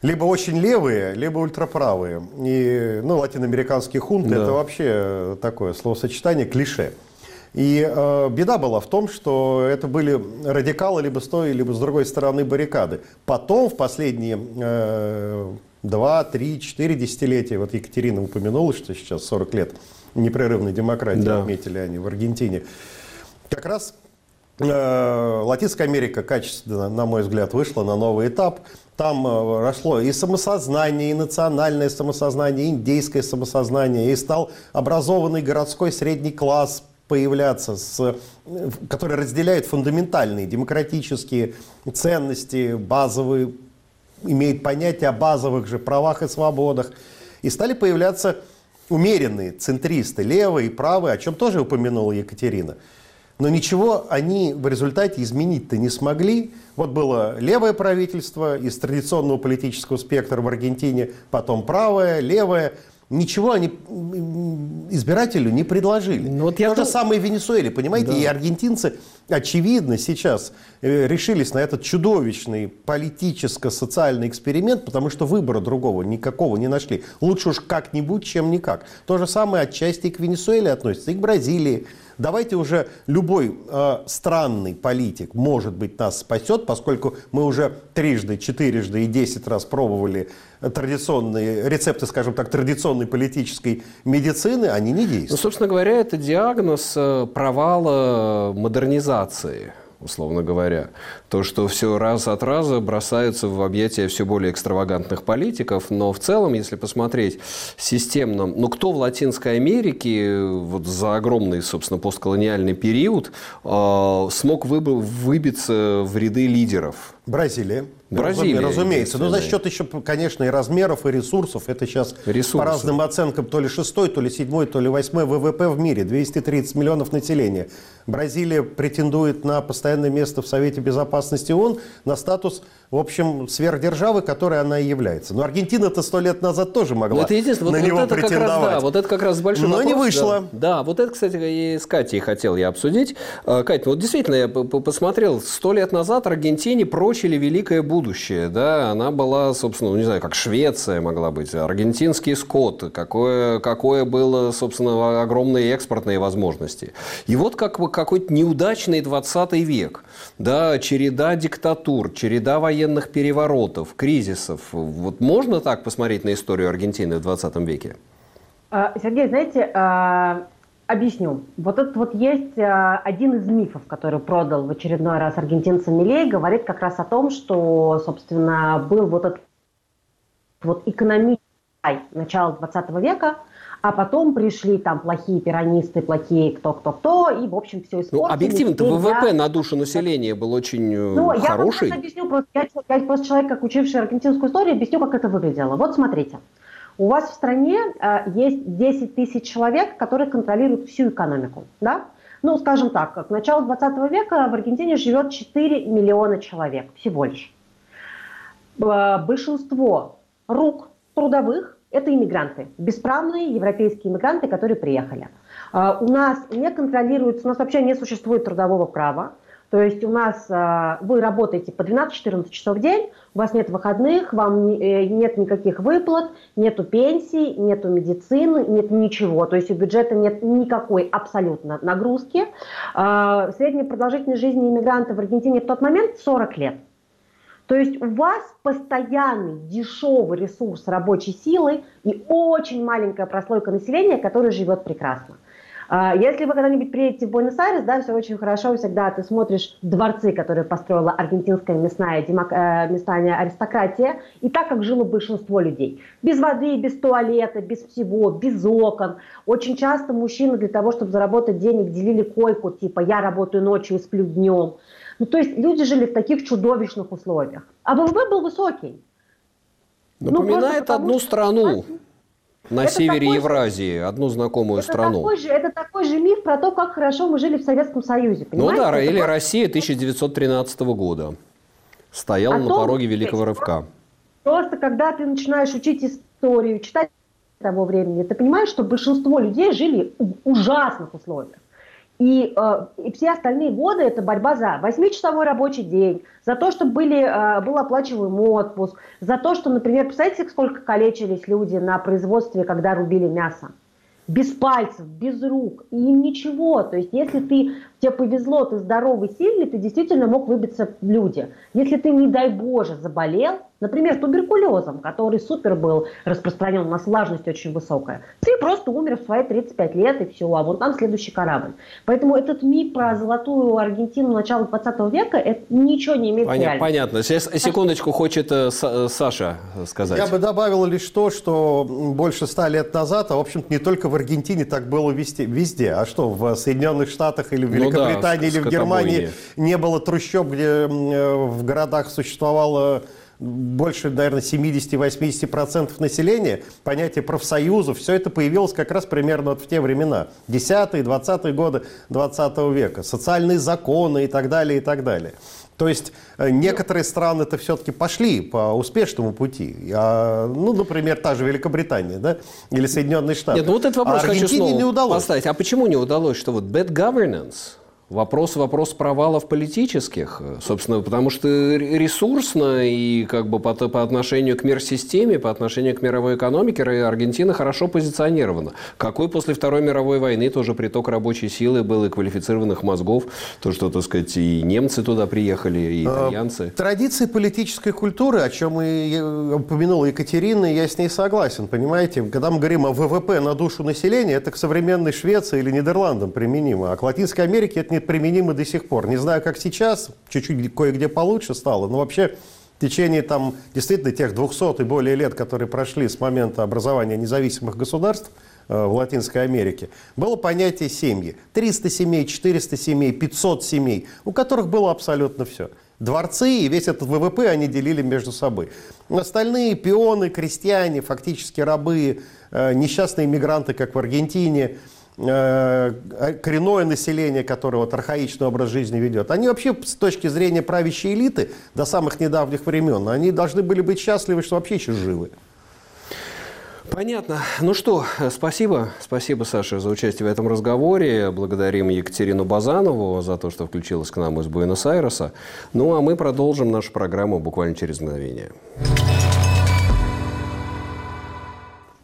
либо очень левые, либо ультраправые. И, ну, латиноамериканские хунты да. это вообще такое словосочетание, клише. И э, беда была в том, что это были радикалы либо с той, либо с другой стороны баррикады. Потом, в последние э, 2, 3, 4 десятилетия, вот Екатерина упомянула, что сейчас 40 лет непрерывной демократии да. отметили они в Аргентине, как раз э, Латинская Америка качественно, на мой взгляд, вышла на новый этап. Там э, росло и самосознание, и национальное самосознание, и индейское самосознание, и стал образованный городской средний класс, появляться, с, который разделяет фундаментальные демократические ценности, базовые, имеет понятие о базовых же правах и свободах. И стали появляться умеренные центристы, левые и правые, о чем тоже упомянула Екатерина. Но ничего они в результате изменить-то не смогли. Вот было левое правительство из традиционного политического спектра в Аргентине, потом правое, левое – ничего они избирателю не предложили. Ну, вот я То же самое в Венесуэле, понимаете? Да. И аргентинцы, очевидно, сейчас решились на этот чудовищный политическо-социальный эксперимент, потому что выбора другого никакого не нашли. Лучше уж как-нибудь, чем никак. То же самое отчасти и к Венесуэле относится, и к Бразилии. Давайте уже любой э, странный политик, может быть, нас спасет, поскольку мы уже трижды, четырежды и десять раз пробовали традиционные рецепты, скажем так, традиционной политической медицины, они не действуют. Ну, собственно говоря, это диагноз э, провала модернизации условно говоря. То, что все раз от раза бросаются в объятия все более экстравагантных политиков, но в целом, если посмотреть системно, ну кто в Латинской Америке вот за огромный, собственно, постколониальный период э, смог выбиться в ряды лидеров? Бразилия. Бразилия. Разумеется. Ну, за счет еще, конечно, и размеров, и ресурсов. Это сейчас Ресурсы. по разным оценкам то ли шестой, то ли седьмой, то ли восьмой ВВП в мире. 230 миллионов населения. Бразилия претендует на постоянное место в Совете Безопасности ООН, на статус, в общем, сверхдержавы, которой она и является. Но Аргентина-то сто лет назад тоже могла это на вот, него вот это претендовать. Как раз, да, вот это как раз большой Но вопрос, не вышло. Да. да, вот это, кстати, и с Катей хотел я обсудить. А, Катя, вот действительно, я посмотрел, сто лет назад Аргентине прочили великое будущее. Да? Она была, собственно, ну, не знаю, как Швеция могла быть, аргентинский скот, какое, какое было, собственно, огромные экспортные возможности. И вот как какой-то неудачный 20 век. Да, череда диктатур, череда военных переворотов, кризисов. Вот можно так посмотреть на историю Аргентины в 20 веке? А, Сергей, знаете, а, объясню. Вот этот вот есть а, один из мифов, который продал в очередной раз аргентинцам Милей, говорит как раз о том, что, собственно, был вот этот вот экономический начала 20 века – а потом пришли там плохие пиранисты, плохие кто-кто-кто, и, в общем, все испортили. Ну, объективно-то ВВП я... на душу населения был очень э, ну, хороший. Я объясню, просто, я, я просто человек, как учивший аргентинскую историю, объясню, как это выглядело. Вот смотрите. У вас в стране э, есть 10 тысяч человек, которые контролируют всю экономику, да? Ну, скажем так, к началу 20 века в Аргентине живет 4 миллиона человек, всего лишь. Э, большинство рук трудовых это иммигранты, бесправные европейские иммигранты, которые приехали. А, у нас не контролируется, у нас вообще не существует трудового права. То есть у нас а, вы работаете по 12-14 часов в день, у вас нет выходных, вам э, нет никаких выплат, нету пенсий, нету медицины, нет ничего. То есть у бюджета нет никакой абсолютно нагрузки. А, средняя продолжительность жизни иммигранта в Аргентине в тот момент 40 лет. То есть у вас постоянный дешевый ресурс рабочей силы и очень маленькая прослойка населения, которая живет прекрасно. А, если вы когда-нибудь приедете в Буэнос-Айрес, да, все очень хорошо, всегда ты смотришь дворцы, которые построила аргентинская мясная, демок... Э, мясная аристократия, и так, как жило большинство людей. Без воды, без туалета, без всего, без окон. Очень часто мужчины для того, чтобы заработать денег, делили койку, типа «я работаю ночью и сплю днем». Ну, то есть люди жили в таких чудовищных условиях. А ВВП был высокий. Напоминает ну, одну страну на это севере Евразии, же, одну знакомую это страну. Такой же, это такой же миф про то, как хорошо мы жили в Советском Союзе. Ну понимаете? Ну да, или. Россия 1913 года. Стояла на пороге великого рывка. Просто когда ты начинаешь учить историю, читать того времени, ты понимаешь, что большинство людей жили в ужасных условиях. И, э, и все остальные годы это борьба за 8-часовой рабочий день, за то, чтобы были, э, был оплачиваемый отпуск, за то, что, например, представляете, сколько калечились люди на производстве, когда рубили мясо? Без пальцев, без рук, и им ничего. То есть, если ты тебе повезло, ты здоровый, сильный, ты действительно мог выбиться в люди. Если ты, не дай Боже, заболел, например, туберкулезом, который супер был распространен, у нас влажность очень высокая, ты просто умер в свои 35 лет и все, а вот там следующий корабль. Поэтому этот миф про золотую Аргентину начала 20 века, это ничего не имеет Понятно. понятно. Сейчас, секундочку, хочет э, э, Саша сказать. Я бы добавил лишь то, что больше ста лет назад, а в общем-то не только в Аргентине так было везде, везде а что в Соединенных Штатах или в Великобритании, ну да, или в Германии не было трущоб, где э, в городах существовало больше, наверное, 70-80% населения, понятие профсоюзов, все это появилось как раз примерно вот в те времена, 10-е, 20-е годы 20 века, социальные законы и так далее, и так далее. То есть э, некоторые страны-то все-таки пошли по успешному пути. А, ну, например, та же Великобритания, да, или Соединенные Штаты. Нет, ну вот этот вопрос а хочу снова не удалось. поставить. А почему не удалось, что вот bad governance Вопрос, вопрос провалов политических, собственно, потому что ресурсно и как бы по, по отношению к мир-системе, по отношению к мировой экономике Аргентина хорошо позиционирована. Какой после Второй мировой войны тоже приток рабочей силы был и квалифицированных мозгов, то, что, так сказать, и немцы туда приехали, и а, итальянцы. Традиции политической культуры, о чем и упомянула Екатерина, я с ней согласен, понимаете? Когда мы говорим о ВВП на душу населения, это к современной Швеции или Нидерландам применимо, а к Латинской Америке это не применимы до сих пор. Не знаю, как сейчас, чуть-чуть кое-где получше стало, но вообще в течение там действительно тех 200 и более лет, которые прошли с момента образования независимых государств э, в Латинской Америке, было понятие семьи. 300 семей, 400 семей, 500 семей, у которых было абсолютно все. Дворцы и весь этот ВВП они делили между собой. Остальные пионы, крестьяне, фактически рабы, э, несчастные мигранты, как в Аргентине – коренное население, которое вот архаичный образ жизни ведет, они вообще с точки зрения правящей элиты до самых недавних времен, они должны были быть счастливы, что вообще еще живы. Понятно. Ну что, спасибо. Спасибо, Саша, за участие в этом разговоре. Благодарим Екатерину Базанову за то, что включилась к нам из Буэнос-Айреса. Ну, а мы продолжим нашу программу буквально через мгновение.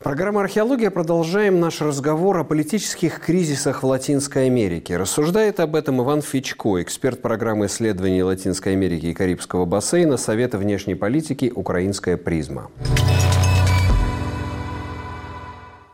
Программа «Археология». Продолжаем наш разговор о политических кризисах в Латинской Америке. Рассуждает об этом Иван Фичко, эксперт программы исследований Латинской Америки и Карибского бассейна Совета внешней политики «Украинская призма».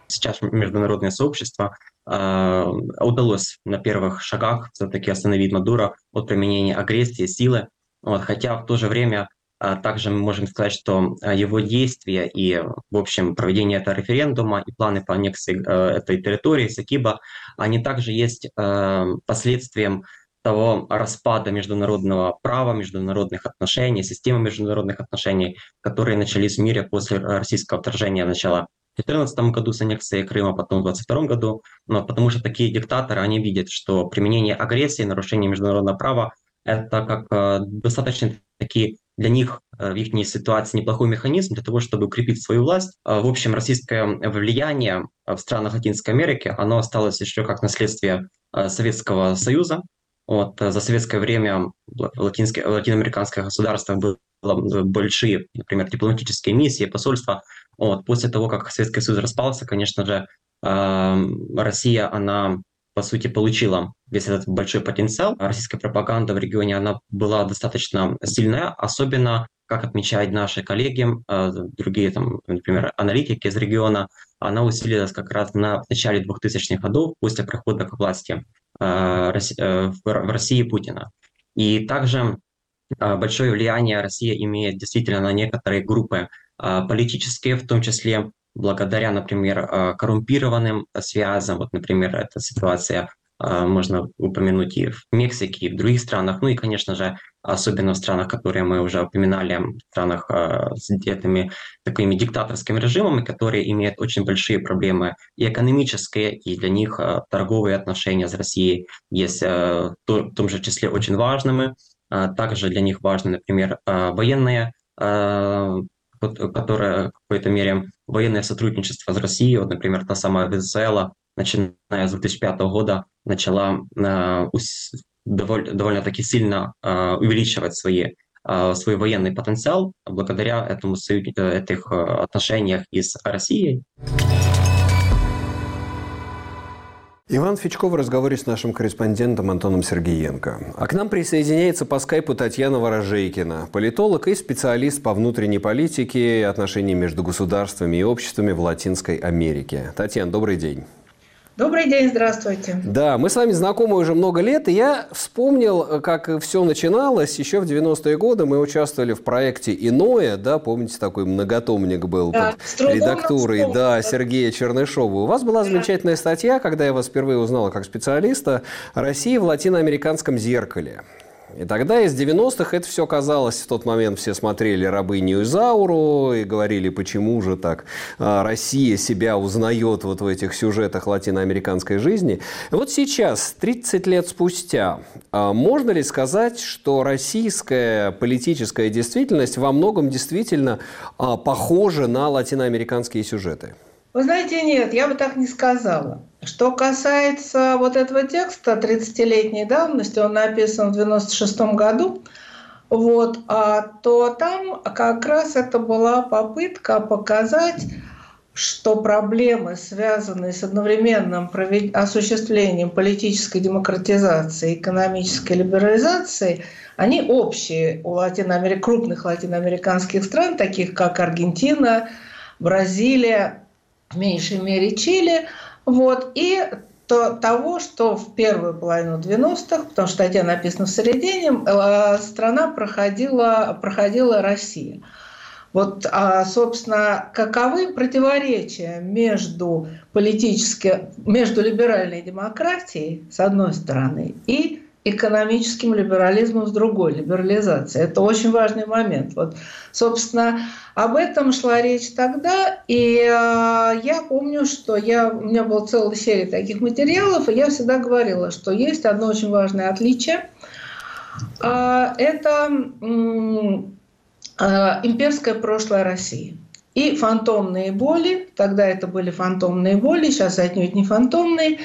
Сейчас международное сообщество э, удалось на первых шагах все-таки остановить Мадуро от применения агрессии, силы, вот, хотя в то же время также мы можем сказать, что а, его действия и, в общем, проведение этого референдума и планы по аннексии э, этой территории Сакиба, они также есть э, последствием того распада международного права, международных отношений, системы международных отношений, которые начались в мире после российского вторжения начала в 2014 году с аннексией Крыма, потом в 2022 году, но потому что такие диктаторы, они видят, что применение агрессии, нарушение международного права – это как э, достаточно такие для них э, в их ситуации неплохой механизм для того, чтобы укрепить свою власть. А, в общем, российское влияние в странах Латинской Америки, оно осталось еще как наследствие э, Советского Союза. Вот, э, за советское время в латиноамериканских государствах были большие, например, дипломатические миссии, посольства. Вот, после того, как Советский Союз распался, конечно же, Россия, она по сути, получила весь этот большой потенциал. Российская пропаганда в регионе, она была достаточно сильная, особенно, как отмечают наши коллеги, э, другие, там, например, аналитики из региона, она усилилась как раз на начале 2000-х годов после прихода к власти э, э, в России Путина. И также большое влияние Россия имеет действительно на некоторые группы политические, в том числе благодаря, например, э, коррумпированным связям, вот, например, эта ситуация можно упомянуть и в Мексике, и в других странах. Ну и, конечно же, особенно в странах, которые мы уже упоминали, в странах с этими такими диктаторскими режимами, которые имеют очень большие проблемы и экономические, и для них торговые отношения с Россией есть в том же числе очень важными. Также для них важны, например, военные которое в какой-то мере военное сотрудничество с Россией, вот, например, та самая Венесуэла, начиная с 2005 года, начала э, довольно, довольно-таки сильно э, увеличивать свои, э, свой военный потенциал благодаря этому этих отношениях и с Россией. Иван Фичков в разговоре с нашим корреспондентом Антоном Сергеенко. А к нам присоединяется по скайпу Татьяна Ворожейкина, политолог и специалист по внутренней политике и отношениям между государствами и обществами в Латинской Америке. Татьяна, добрый день. Добрый день, здравствуйте. Да, мы с вами знакомы уже много лет, и я вспомнил, как все начиналось. Еще в 90-е годы мы участвовали в проекте «Иное», да, помните, такой многотомник был да, под редактурой да, Сергея Чернышова. У вас была замечательная статья, когда я вас впервые узнала как специалиста «Россия в латиноамериканском зеркале». И тогда из 90-х это все казалось, в тот момент все смотрели «Рабыню Изауру» и говорили, почему же так а, Россия себя узнает вот в этих сюжетах латиноамериканской жизни. Вот сейчас, 30 лет спустя, а, можно ли сказать, что российская политическая действительность во многом действительно а, похожа на латиноамериканские сюжеты? Вы знаете, нет, я бы так не сказала. Что касается вот этого текста 30-летней давности, он написан в 96 году, вот, а, то там как раз это была попытка показать, что проблемы, связанные с одновременным осуществлением политической демократизации, экономической либерализации, они общие у латиноамер... крупных латиноамериканских стран, таких как Аргентина, Бразилия, в меньшей мере Чили, вот, и то, того, что в первую половину 90-х, потому что статья написана в середине, э, страна проходила, проходила Россия. Вот, а, собственно, каковы противоречия между политически, между либеральной демократией, с одной стороны, и экономическим либерализмом с другой, либерализацией. Это очень важный момент. Вот, собственно, об этом шла речь тогда, и э, я помню, что я, у меня была целая серия таких материалов, и я всегда говорила, что есть одно очень важное отличие. Э, это э, имперское прошлое России. И фантомные боли, тогда это были фантомные боли, сейчас отнюдь не фантомные,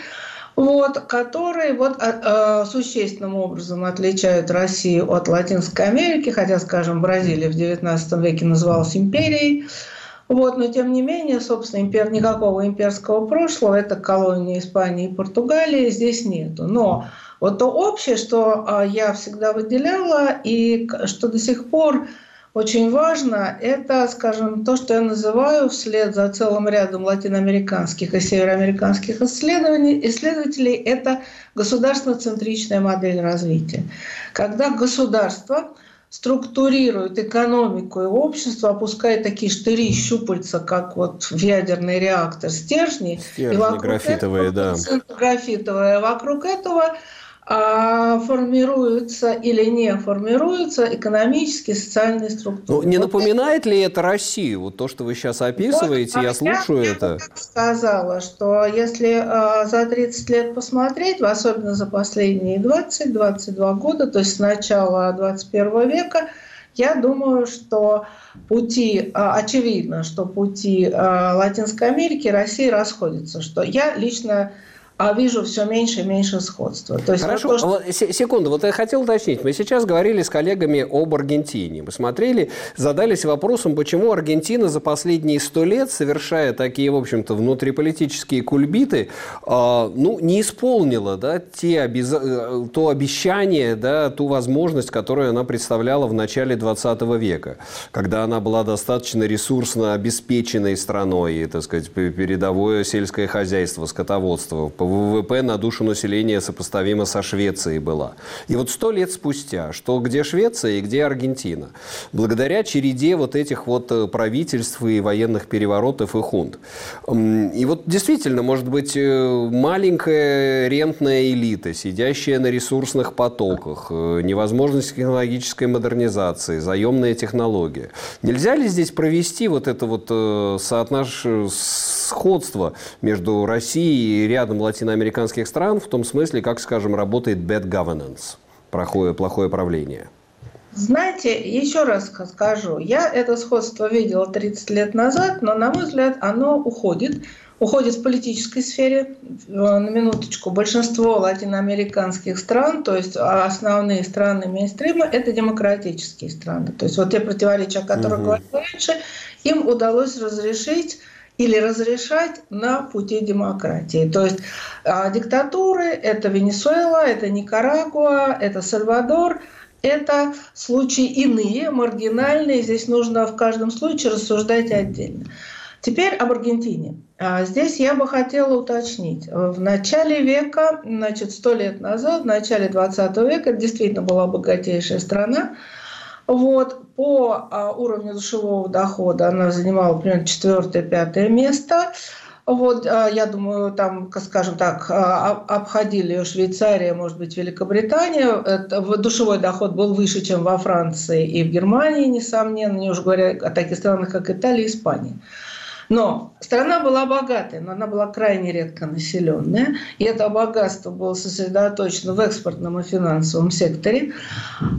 вот, которые вот, а, а, существенным образом отличают Россию от Латинской Америки, хотя, скажем, Бразилия в XIX веке называлась империей. Вот, но тем не менее, собственно, импер... никакого имперского прошлого, это колония Испании и Португалии, здесь нету. Но вот то общее, что а, я всегда выделяла и что до сих пор очень важно, это, скажем, то, что я называю вслед за целым рядом латиноамериканских и североамериканских исследований, исследователей, это государственно-центричная модель развития. Когда государство структурирует экономику и общество, опускает такие штыри щупальца, как вот в ядерный реактор, стержни. Стержни и вокруг графитовые, этого, да. Графитовые. Вокруг этого формируются или не формируются экономические, социальные структуры. Ну, не напоминает ли это Россию? Вот то, что вы сейчас описываете, вот, я слушаю я это. Я сказала, что если э, за 30 лет посмотреть, особенно за последние 20-22 года, то есть с начала 21 века, я думаю, что пути, очевидно, что пути Латинской Америки и России расходятся. Что я лично а вижу все меньше и меньше сходства. То есть Хорошо, вот то, что... секунду, вот я хотел уточнить. Мы сейчас говорили с коллегами об Аргентине. Мы смотрели, задались вопросом, почему Аргентина за последние сто лет, совершая такие, в общем-то, внутриполитические кульбиты, э, ну, не исполнила да, те обез... Э, то обещание, да, ту возможность, которую она представляла в начале 20 века, когда она была достаточно ресурсно обеспеченной страной, так сказать, передовое сельское хозяйство, скотоводство, ВВП на душу населения сопоставима со Швецией была. И вот сто лет спустя, что где Швеция и где Аргентина? Благодаря череде вот этих вот э, правительств и военных переворотов и хунт. И вот действительно, может быть, э, маленькая рентная элита, сидящая на ресурсных потоках, э, невозможность технологической модернизации, заемная технология. Нельзя ли здесь провести вот это вот соотнош... сходство между Россией и рядом латиноамериканских стран в том смысле, как, скажем, работает bad governance, плохое, плохое правление? Знаете, еще раз скажу, я это сходство видела 30 лет назад, но, на мой взгляд, оно уходит. Уходит в политической сфере, на минуточку. Большинство латиноамериканских стран, то есть основные страны мейнстрима, это демократические страны. То есть вот те противоречия, о которых угу. говорил раньше, им удалось разрешить или разрешать на пути демократии. То есть а, диктатуры – это Венесуэла, это Никарагуа, это Сальвадор – это случаи иные, маргинальные. Здесь нужно в каждом случае рассуждать отдельно. Теперь об Аргентине. А, здесь я бы хотела уточнить. В начале века, значит, сто лет назад, в начале 20 века, это действительно была богатейшая страна. Вот, по а, уровню душевого дохода она занимала примерно четвертое-пятое место. Вот, а, я думаю, там, скажем так, а, обходили ее Швейцария, может быть, Великобритания. Душевой доход был выше, чем во Франции и в Германии, несомненно, не уже говоря о таких странах, как Италия и Испания. Но страна была богатая, но она была крайне редко населенная. И это богатство было сосредоточено в экспортном и финансовом секторе,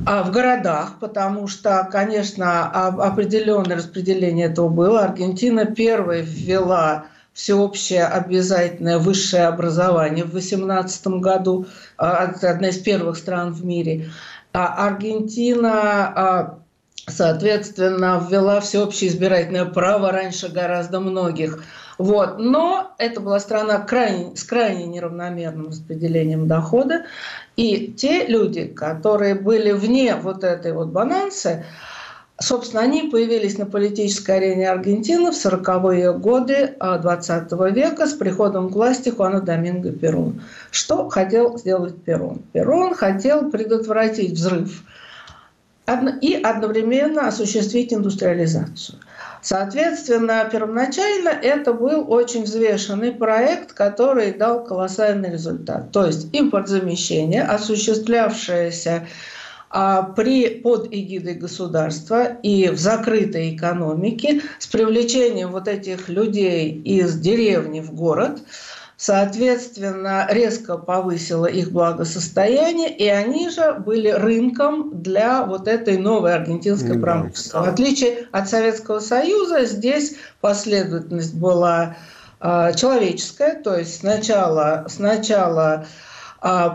а в городах, потому что, конечно, определенное распределение этого было. Аргентина первой ввела всеобщее обязательное высшее образование в 2018 году, а, одна из первых стран в мире. А Аргентина, а, соответственно, ввела всеобщее избирательное право раньше гораздо многих. Вот. Но это была страна крайне, с крайне неравномерным распределением дохода. И те люди, которые были вне вот этой вот балансы, Собственно, они появились на политической арене Аргентины в 40-е годы 20 века с приходом к власти Хуана Доминго Перун. Что хотел сделать Перун? Перун хотел предотвратить взрыв и одновременно осуществить индустриализацию. Соответственно, первоначально это был очень взвешенный проект, который дал колоссальный результат. То есть импортзамещение, осуществлявшееся а при, под эгидой государства и в закрытой экономике с привлечением вот этих людей из деревни в город, соответственно, резко повысило их благосостояние, и они же были рынком для вот этой новой аргентинской промышленности. В отличие от Советского Союза, здесь последовательность была э, человеческая, то есть сначала, сначала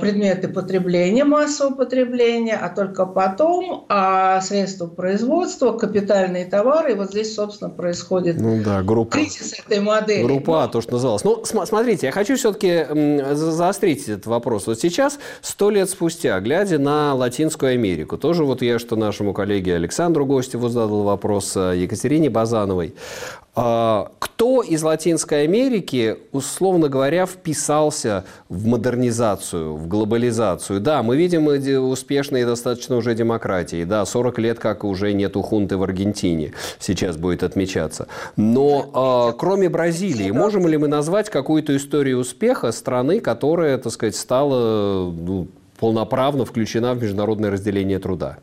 предметы потребления, массового потребления, а только потом а средства производства, капитальные товары. И вот здесь, собственно, происходит ну, да, группа, кризис этой модели. Группа А, то, что называлось. Ну, смотрите, я хочу все-таки заострить этот вопрос. Вот сейчас, сто лет спустя, глядя на Латинскую Америку, тоже вот я, что нашему коллеге Александру Гостеву задал вопрос, э, Екатерине Базановой, а, кто из Латинской Америки, условно говоря, вписался в модернизацию, в глобализацию? Да, мы видим успешные достаточно уже демократии. Да, 40 лет, как уже нету хунты в Аргентине, сейчас будет отмечаться. Но а, кроме Бразилии, можем ли мы назвать какую-то историю успеха страны, которая, так сказать, стала ну, полноправно включена в международное разделение труда?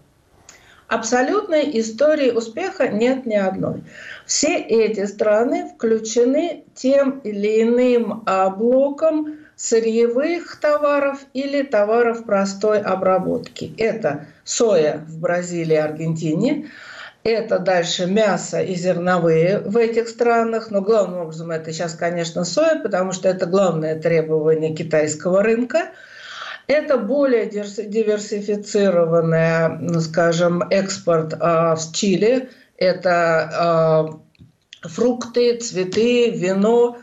Абсолютной истории успеха нет ни одной. Все эти страны включены тем или иным а, блоком сырьевых товаров или товаров простой обработки. Это соя в Бразилии, Аргентине, это дальше мясо и зерновые в этих странах, но главным образом это сейчас, конечно, соя, потому что это главное требование китайского рынка – это более диверсифицированный, ну, скажем, экспорт а, в Чили. Это а, фрукты, цветы, вино.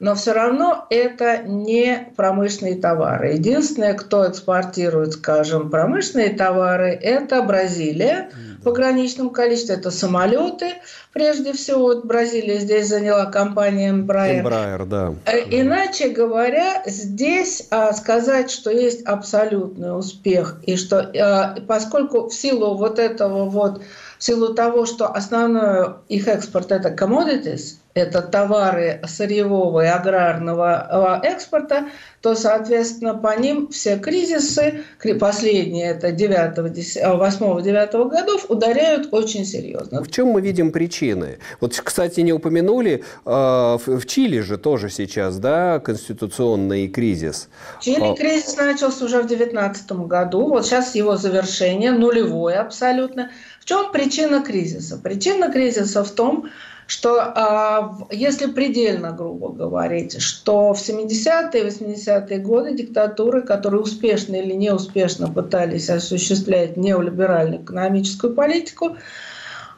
Но все равно это не промышленные товары. Единственное, кто экспортирует, скажем, промышленные товары, это Бразилия в ограниченном количестве. Это самолеты, прежде всего, вот Бразилия здесь заняла компания Embraer. Embraer, да. Э, иначе говоря, здесь а, сказать, что есть абсолютный успех, и что а, поскольку в силу вот этого вот, в силу того, что основной их экспорт это commodities, это товары сырьевого и аграрного а, экспорта, то, соответственно, по ним все кризисы, последние это 8-9 годов, ударяют очень серьезно. В чем мы видим причины? Вот, кстати, не упомянули, а, в Чили же тоже сейчас, да, конституционный кризис. В Чили а кризис начался уже в 2019 году, вот сейчас его завершение, нулевое абсолютно. Чем причина кризиса? Причина кризиса в том, что а, если предельно грубо говорить, что в 70-е и 80-е годы диктатуры, которые успешно или неуспешно пытались осуществлять неолиберальную экономическую политику,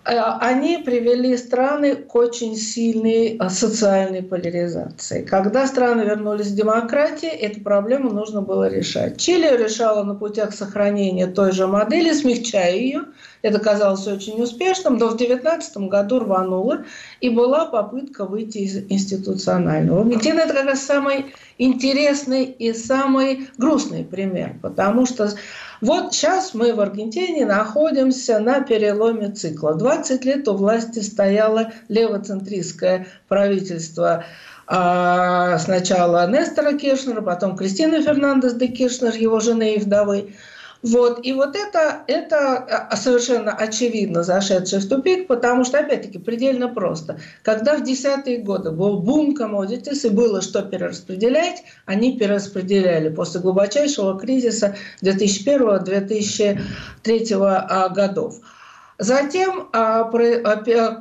они привели страны к очень сильной э, социальной поляризации. Когда страны вернулись к демократии, эту проблему нужно было решать. Чили решала на путях сохранения той же модели, смягчая ее. Это казалось очень успешным, но в 2019 году рвануло, и была попытка выйти из институционального. Аргентина – это как раз самый интересный и самый грустный пример, потому что вот сейчас мы в Аргентине находимся на переломе цикла. 20 лет у власти стояло левоцентристское правительство а сначала Нестора Киршнера, потом Кристина Фернандес де Киршнер, его жены и вдовы. Вот. И вот это, это а, совершенно очевидно зашедший в тупик, потому что, опять-таки, предельно просто. Когда в десятые годы был бум commodities и было что перераспределять, они перераспределяли после глубочайшего кризиса 2001-2003 а, годов. Затем, а,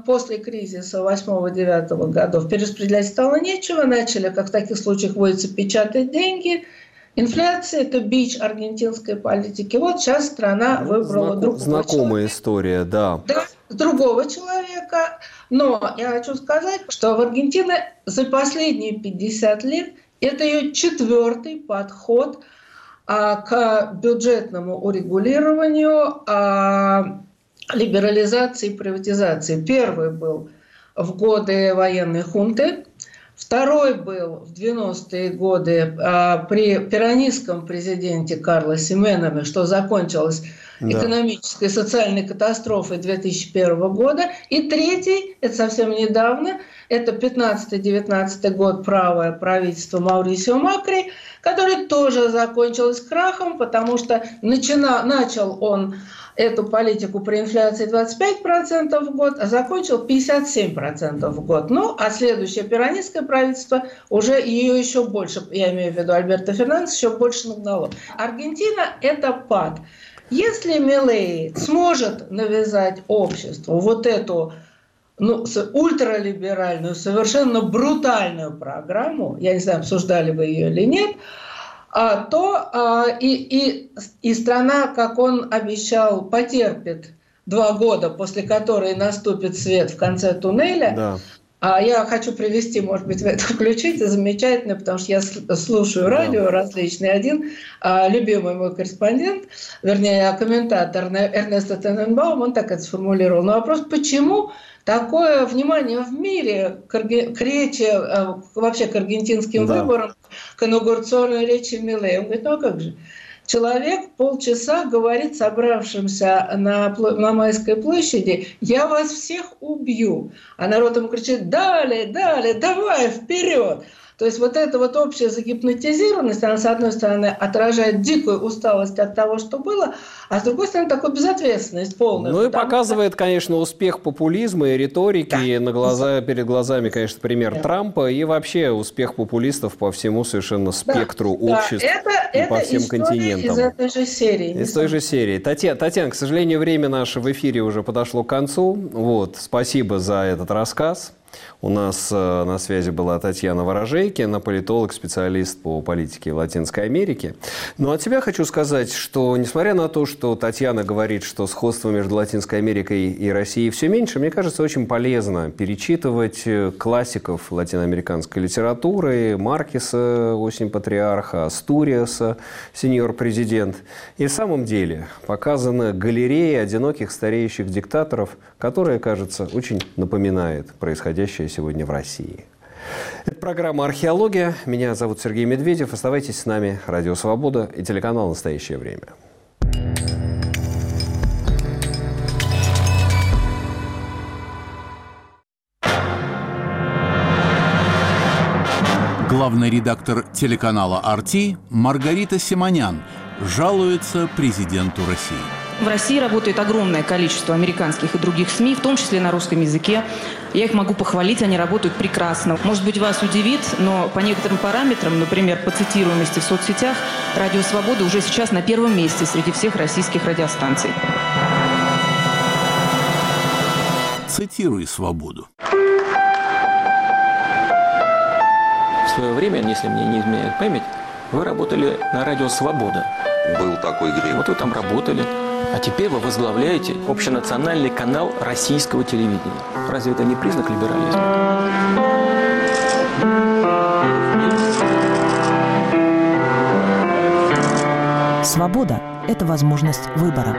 после кризиса 8-9 годов, перераспределять стало нечего, начали, как в таких случаях водится, печатать деньги – Инфляция – это бич аргентинской политики. Вот сейчас страна ну, выбрала Знаком, другого Знакомая человека. история, да. Да, другого человека. Но я хочу сказать, что в Аргентине за последние 50 лет это ее четвертый подход а, к бюджетному урегулированию, а, либерализации и приватизации. Первый был в годы военной хунты, Второй был в 90-е годы а, при пиранистском президенте Карлосе Менами, что закончилось да. экономической социальной катастрофой 2001 года. И третий, это совсем недавно, это 15-19 год правое правительство Маурисио Макри, который тоже закончилось крахом, потому что начина, начал он эту политику при инфляции 25% в год, а закончил 57% в год. Ну, а следующее пиранистское правительство уже ее еще больше, я имею в виду Альберто Фернандес, еще больше нагнало. Аргентина – это пад. Если Милей сможет навязать обществу вот эту ну, ультралиберальную, совершенно брутальную программу, я не знаю, обсуждали вы ее или нет, а, то а, и, и, и страна, как он обещал, потерпит два года, после которой наступит свет в конце туннеля. Да. А я хочу привести, может быть, в это [laughs] включить, это замечательно, потому что я слушаю радио да. различные. Один а, любимый мой корреспондент, вернее, комментатор Эрнеста Тененбаум, он так это сформулировал. Но вопрос, почему такое внимание в мире к, к речи, э, вообще к аргентинским да. выборам, к инаугурационной речи Миле. Он говорит, ну а как же? Человек полчаса говорит собравшимся на, на Майской площади, я вас всех убью. А народ ему кричит, далее, далее, давай, вперед. То есть вот эта вот общая загипнотизированность, она, с одной стороны, отражает дикую усталость от того, что было, а с другой стороны, такую безответственность полную. Ну и показывает, что... конечно, успех популизма и риторики. Да. На глаза, перед глазами, конечно, пример да. Трампа и вообще успех популистов по всему совершенно спектру да. обществ да. Это, и это по всем континентам. из этой же серии. Из той же серии. Татьяна, Татьяна, к сожалению, время наше в эфире уже подошло к концу. Вот, спасибо за этот рассказ. У нас э, на связи была Татьяна Ворожейкина, политолог, специалист по политике Латинской Америки. Но от себя хочу сказать, что несмотря на то, что Татьяна говорит, что сходство между Латинской Америкой и Россией все меньше, мне кажется, очень полезно перечитывать э, классиков латиноамериканской литературы, Маркеса «Осень патриарха», Астуриаса «Сеньор президент». И в самом деле показана галерея одиноких стареющих диктаторов, которая, кажется, очень напоминает сегодня в России. Это программа «Археология». Меня зовут Сергей Медведев. Оставайтесь с нами. Радио «Свобода» и телеканал «Настоящее время». Главный редактор телеканала «Арти» Маргарита Симонян жалуется президенту России. В России работает огромное количество американских и других СМИ, в том числе на русском языке. Я их могу похвалить, они работают прекрасно. Может быть, вас удивит, но по некоторым параметрам, например, по цитируемости в соцсетях, «Радио Свобода» уже сейчас на первом месте среди всех российских радиостанций. Цитируй «Свободу». В свое время, если мне не изменяет память, вы работали на радио «Свобода». Был такой грех. Вот вы там работали. А теперь вы возглавляете общенациональный канал российского телевидения. Разве это не признак либерализма? Свобода – это возможность выбора.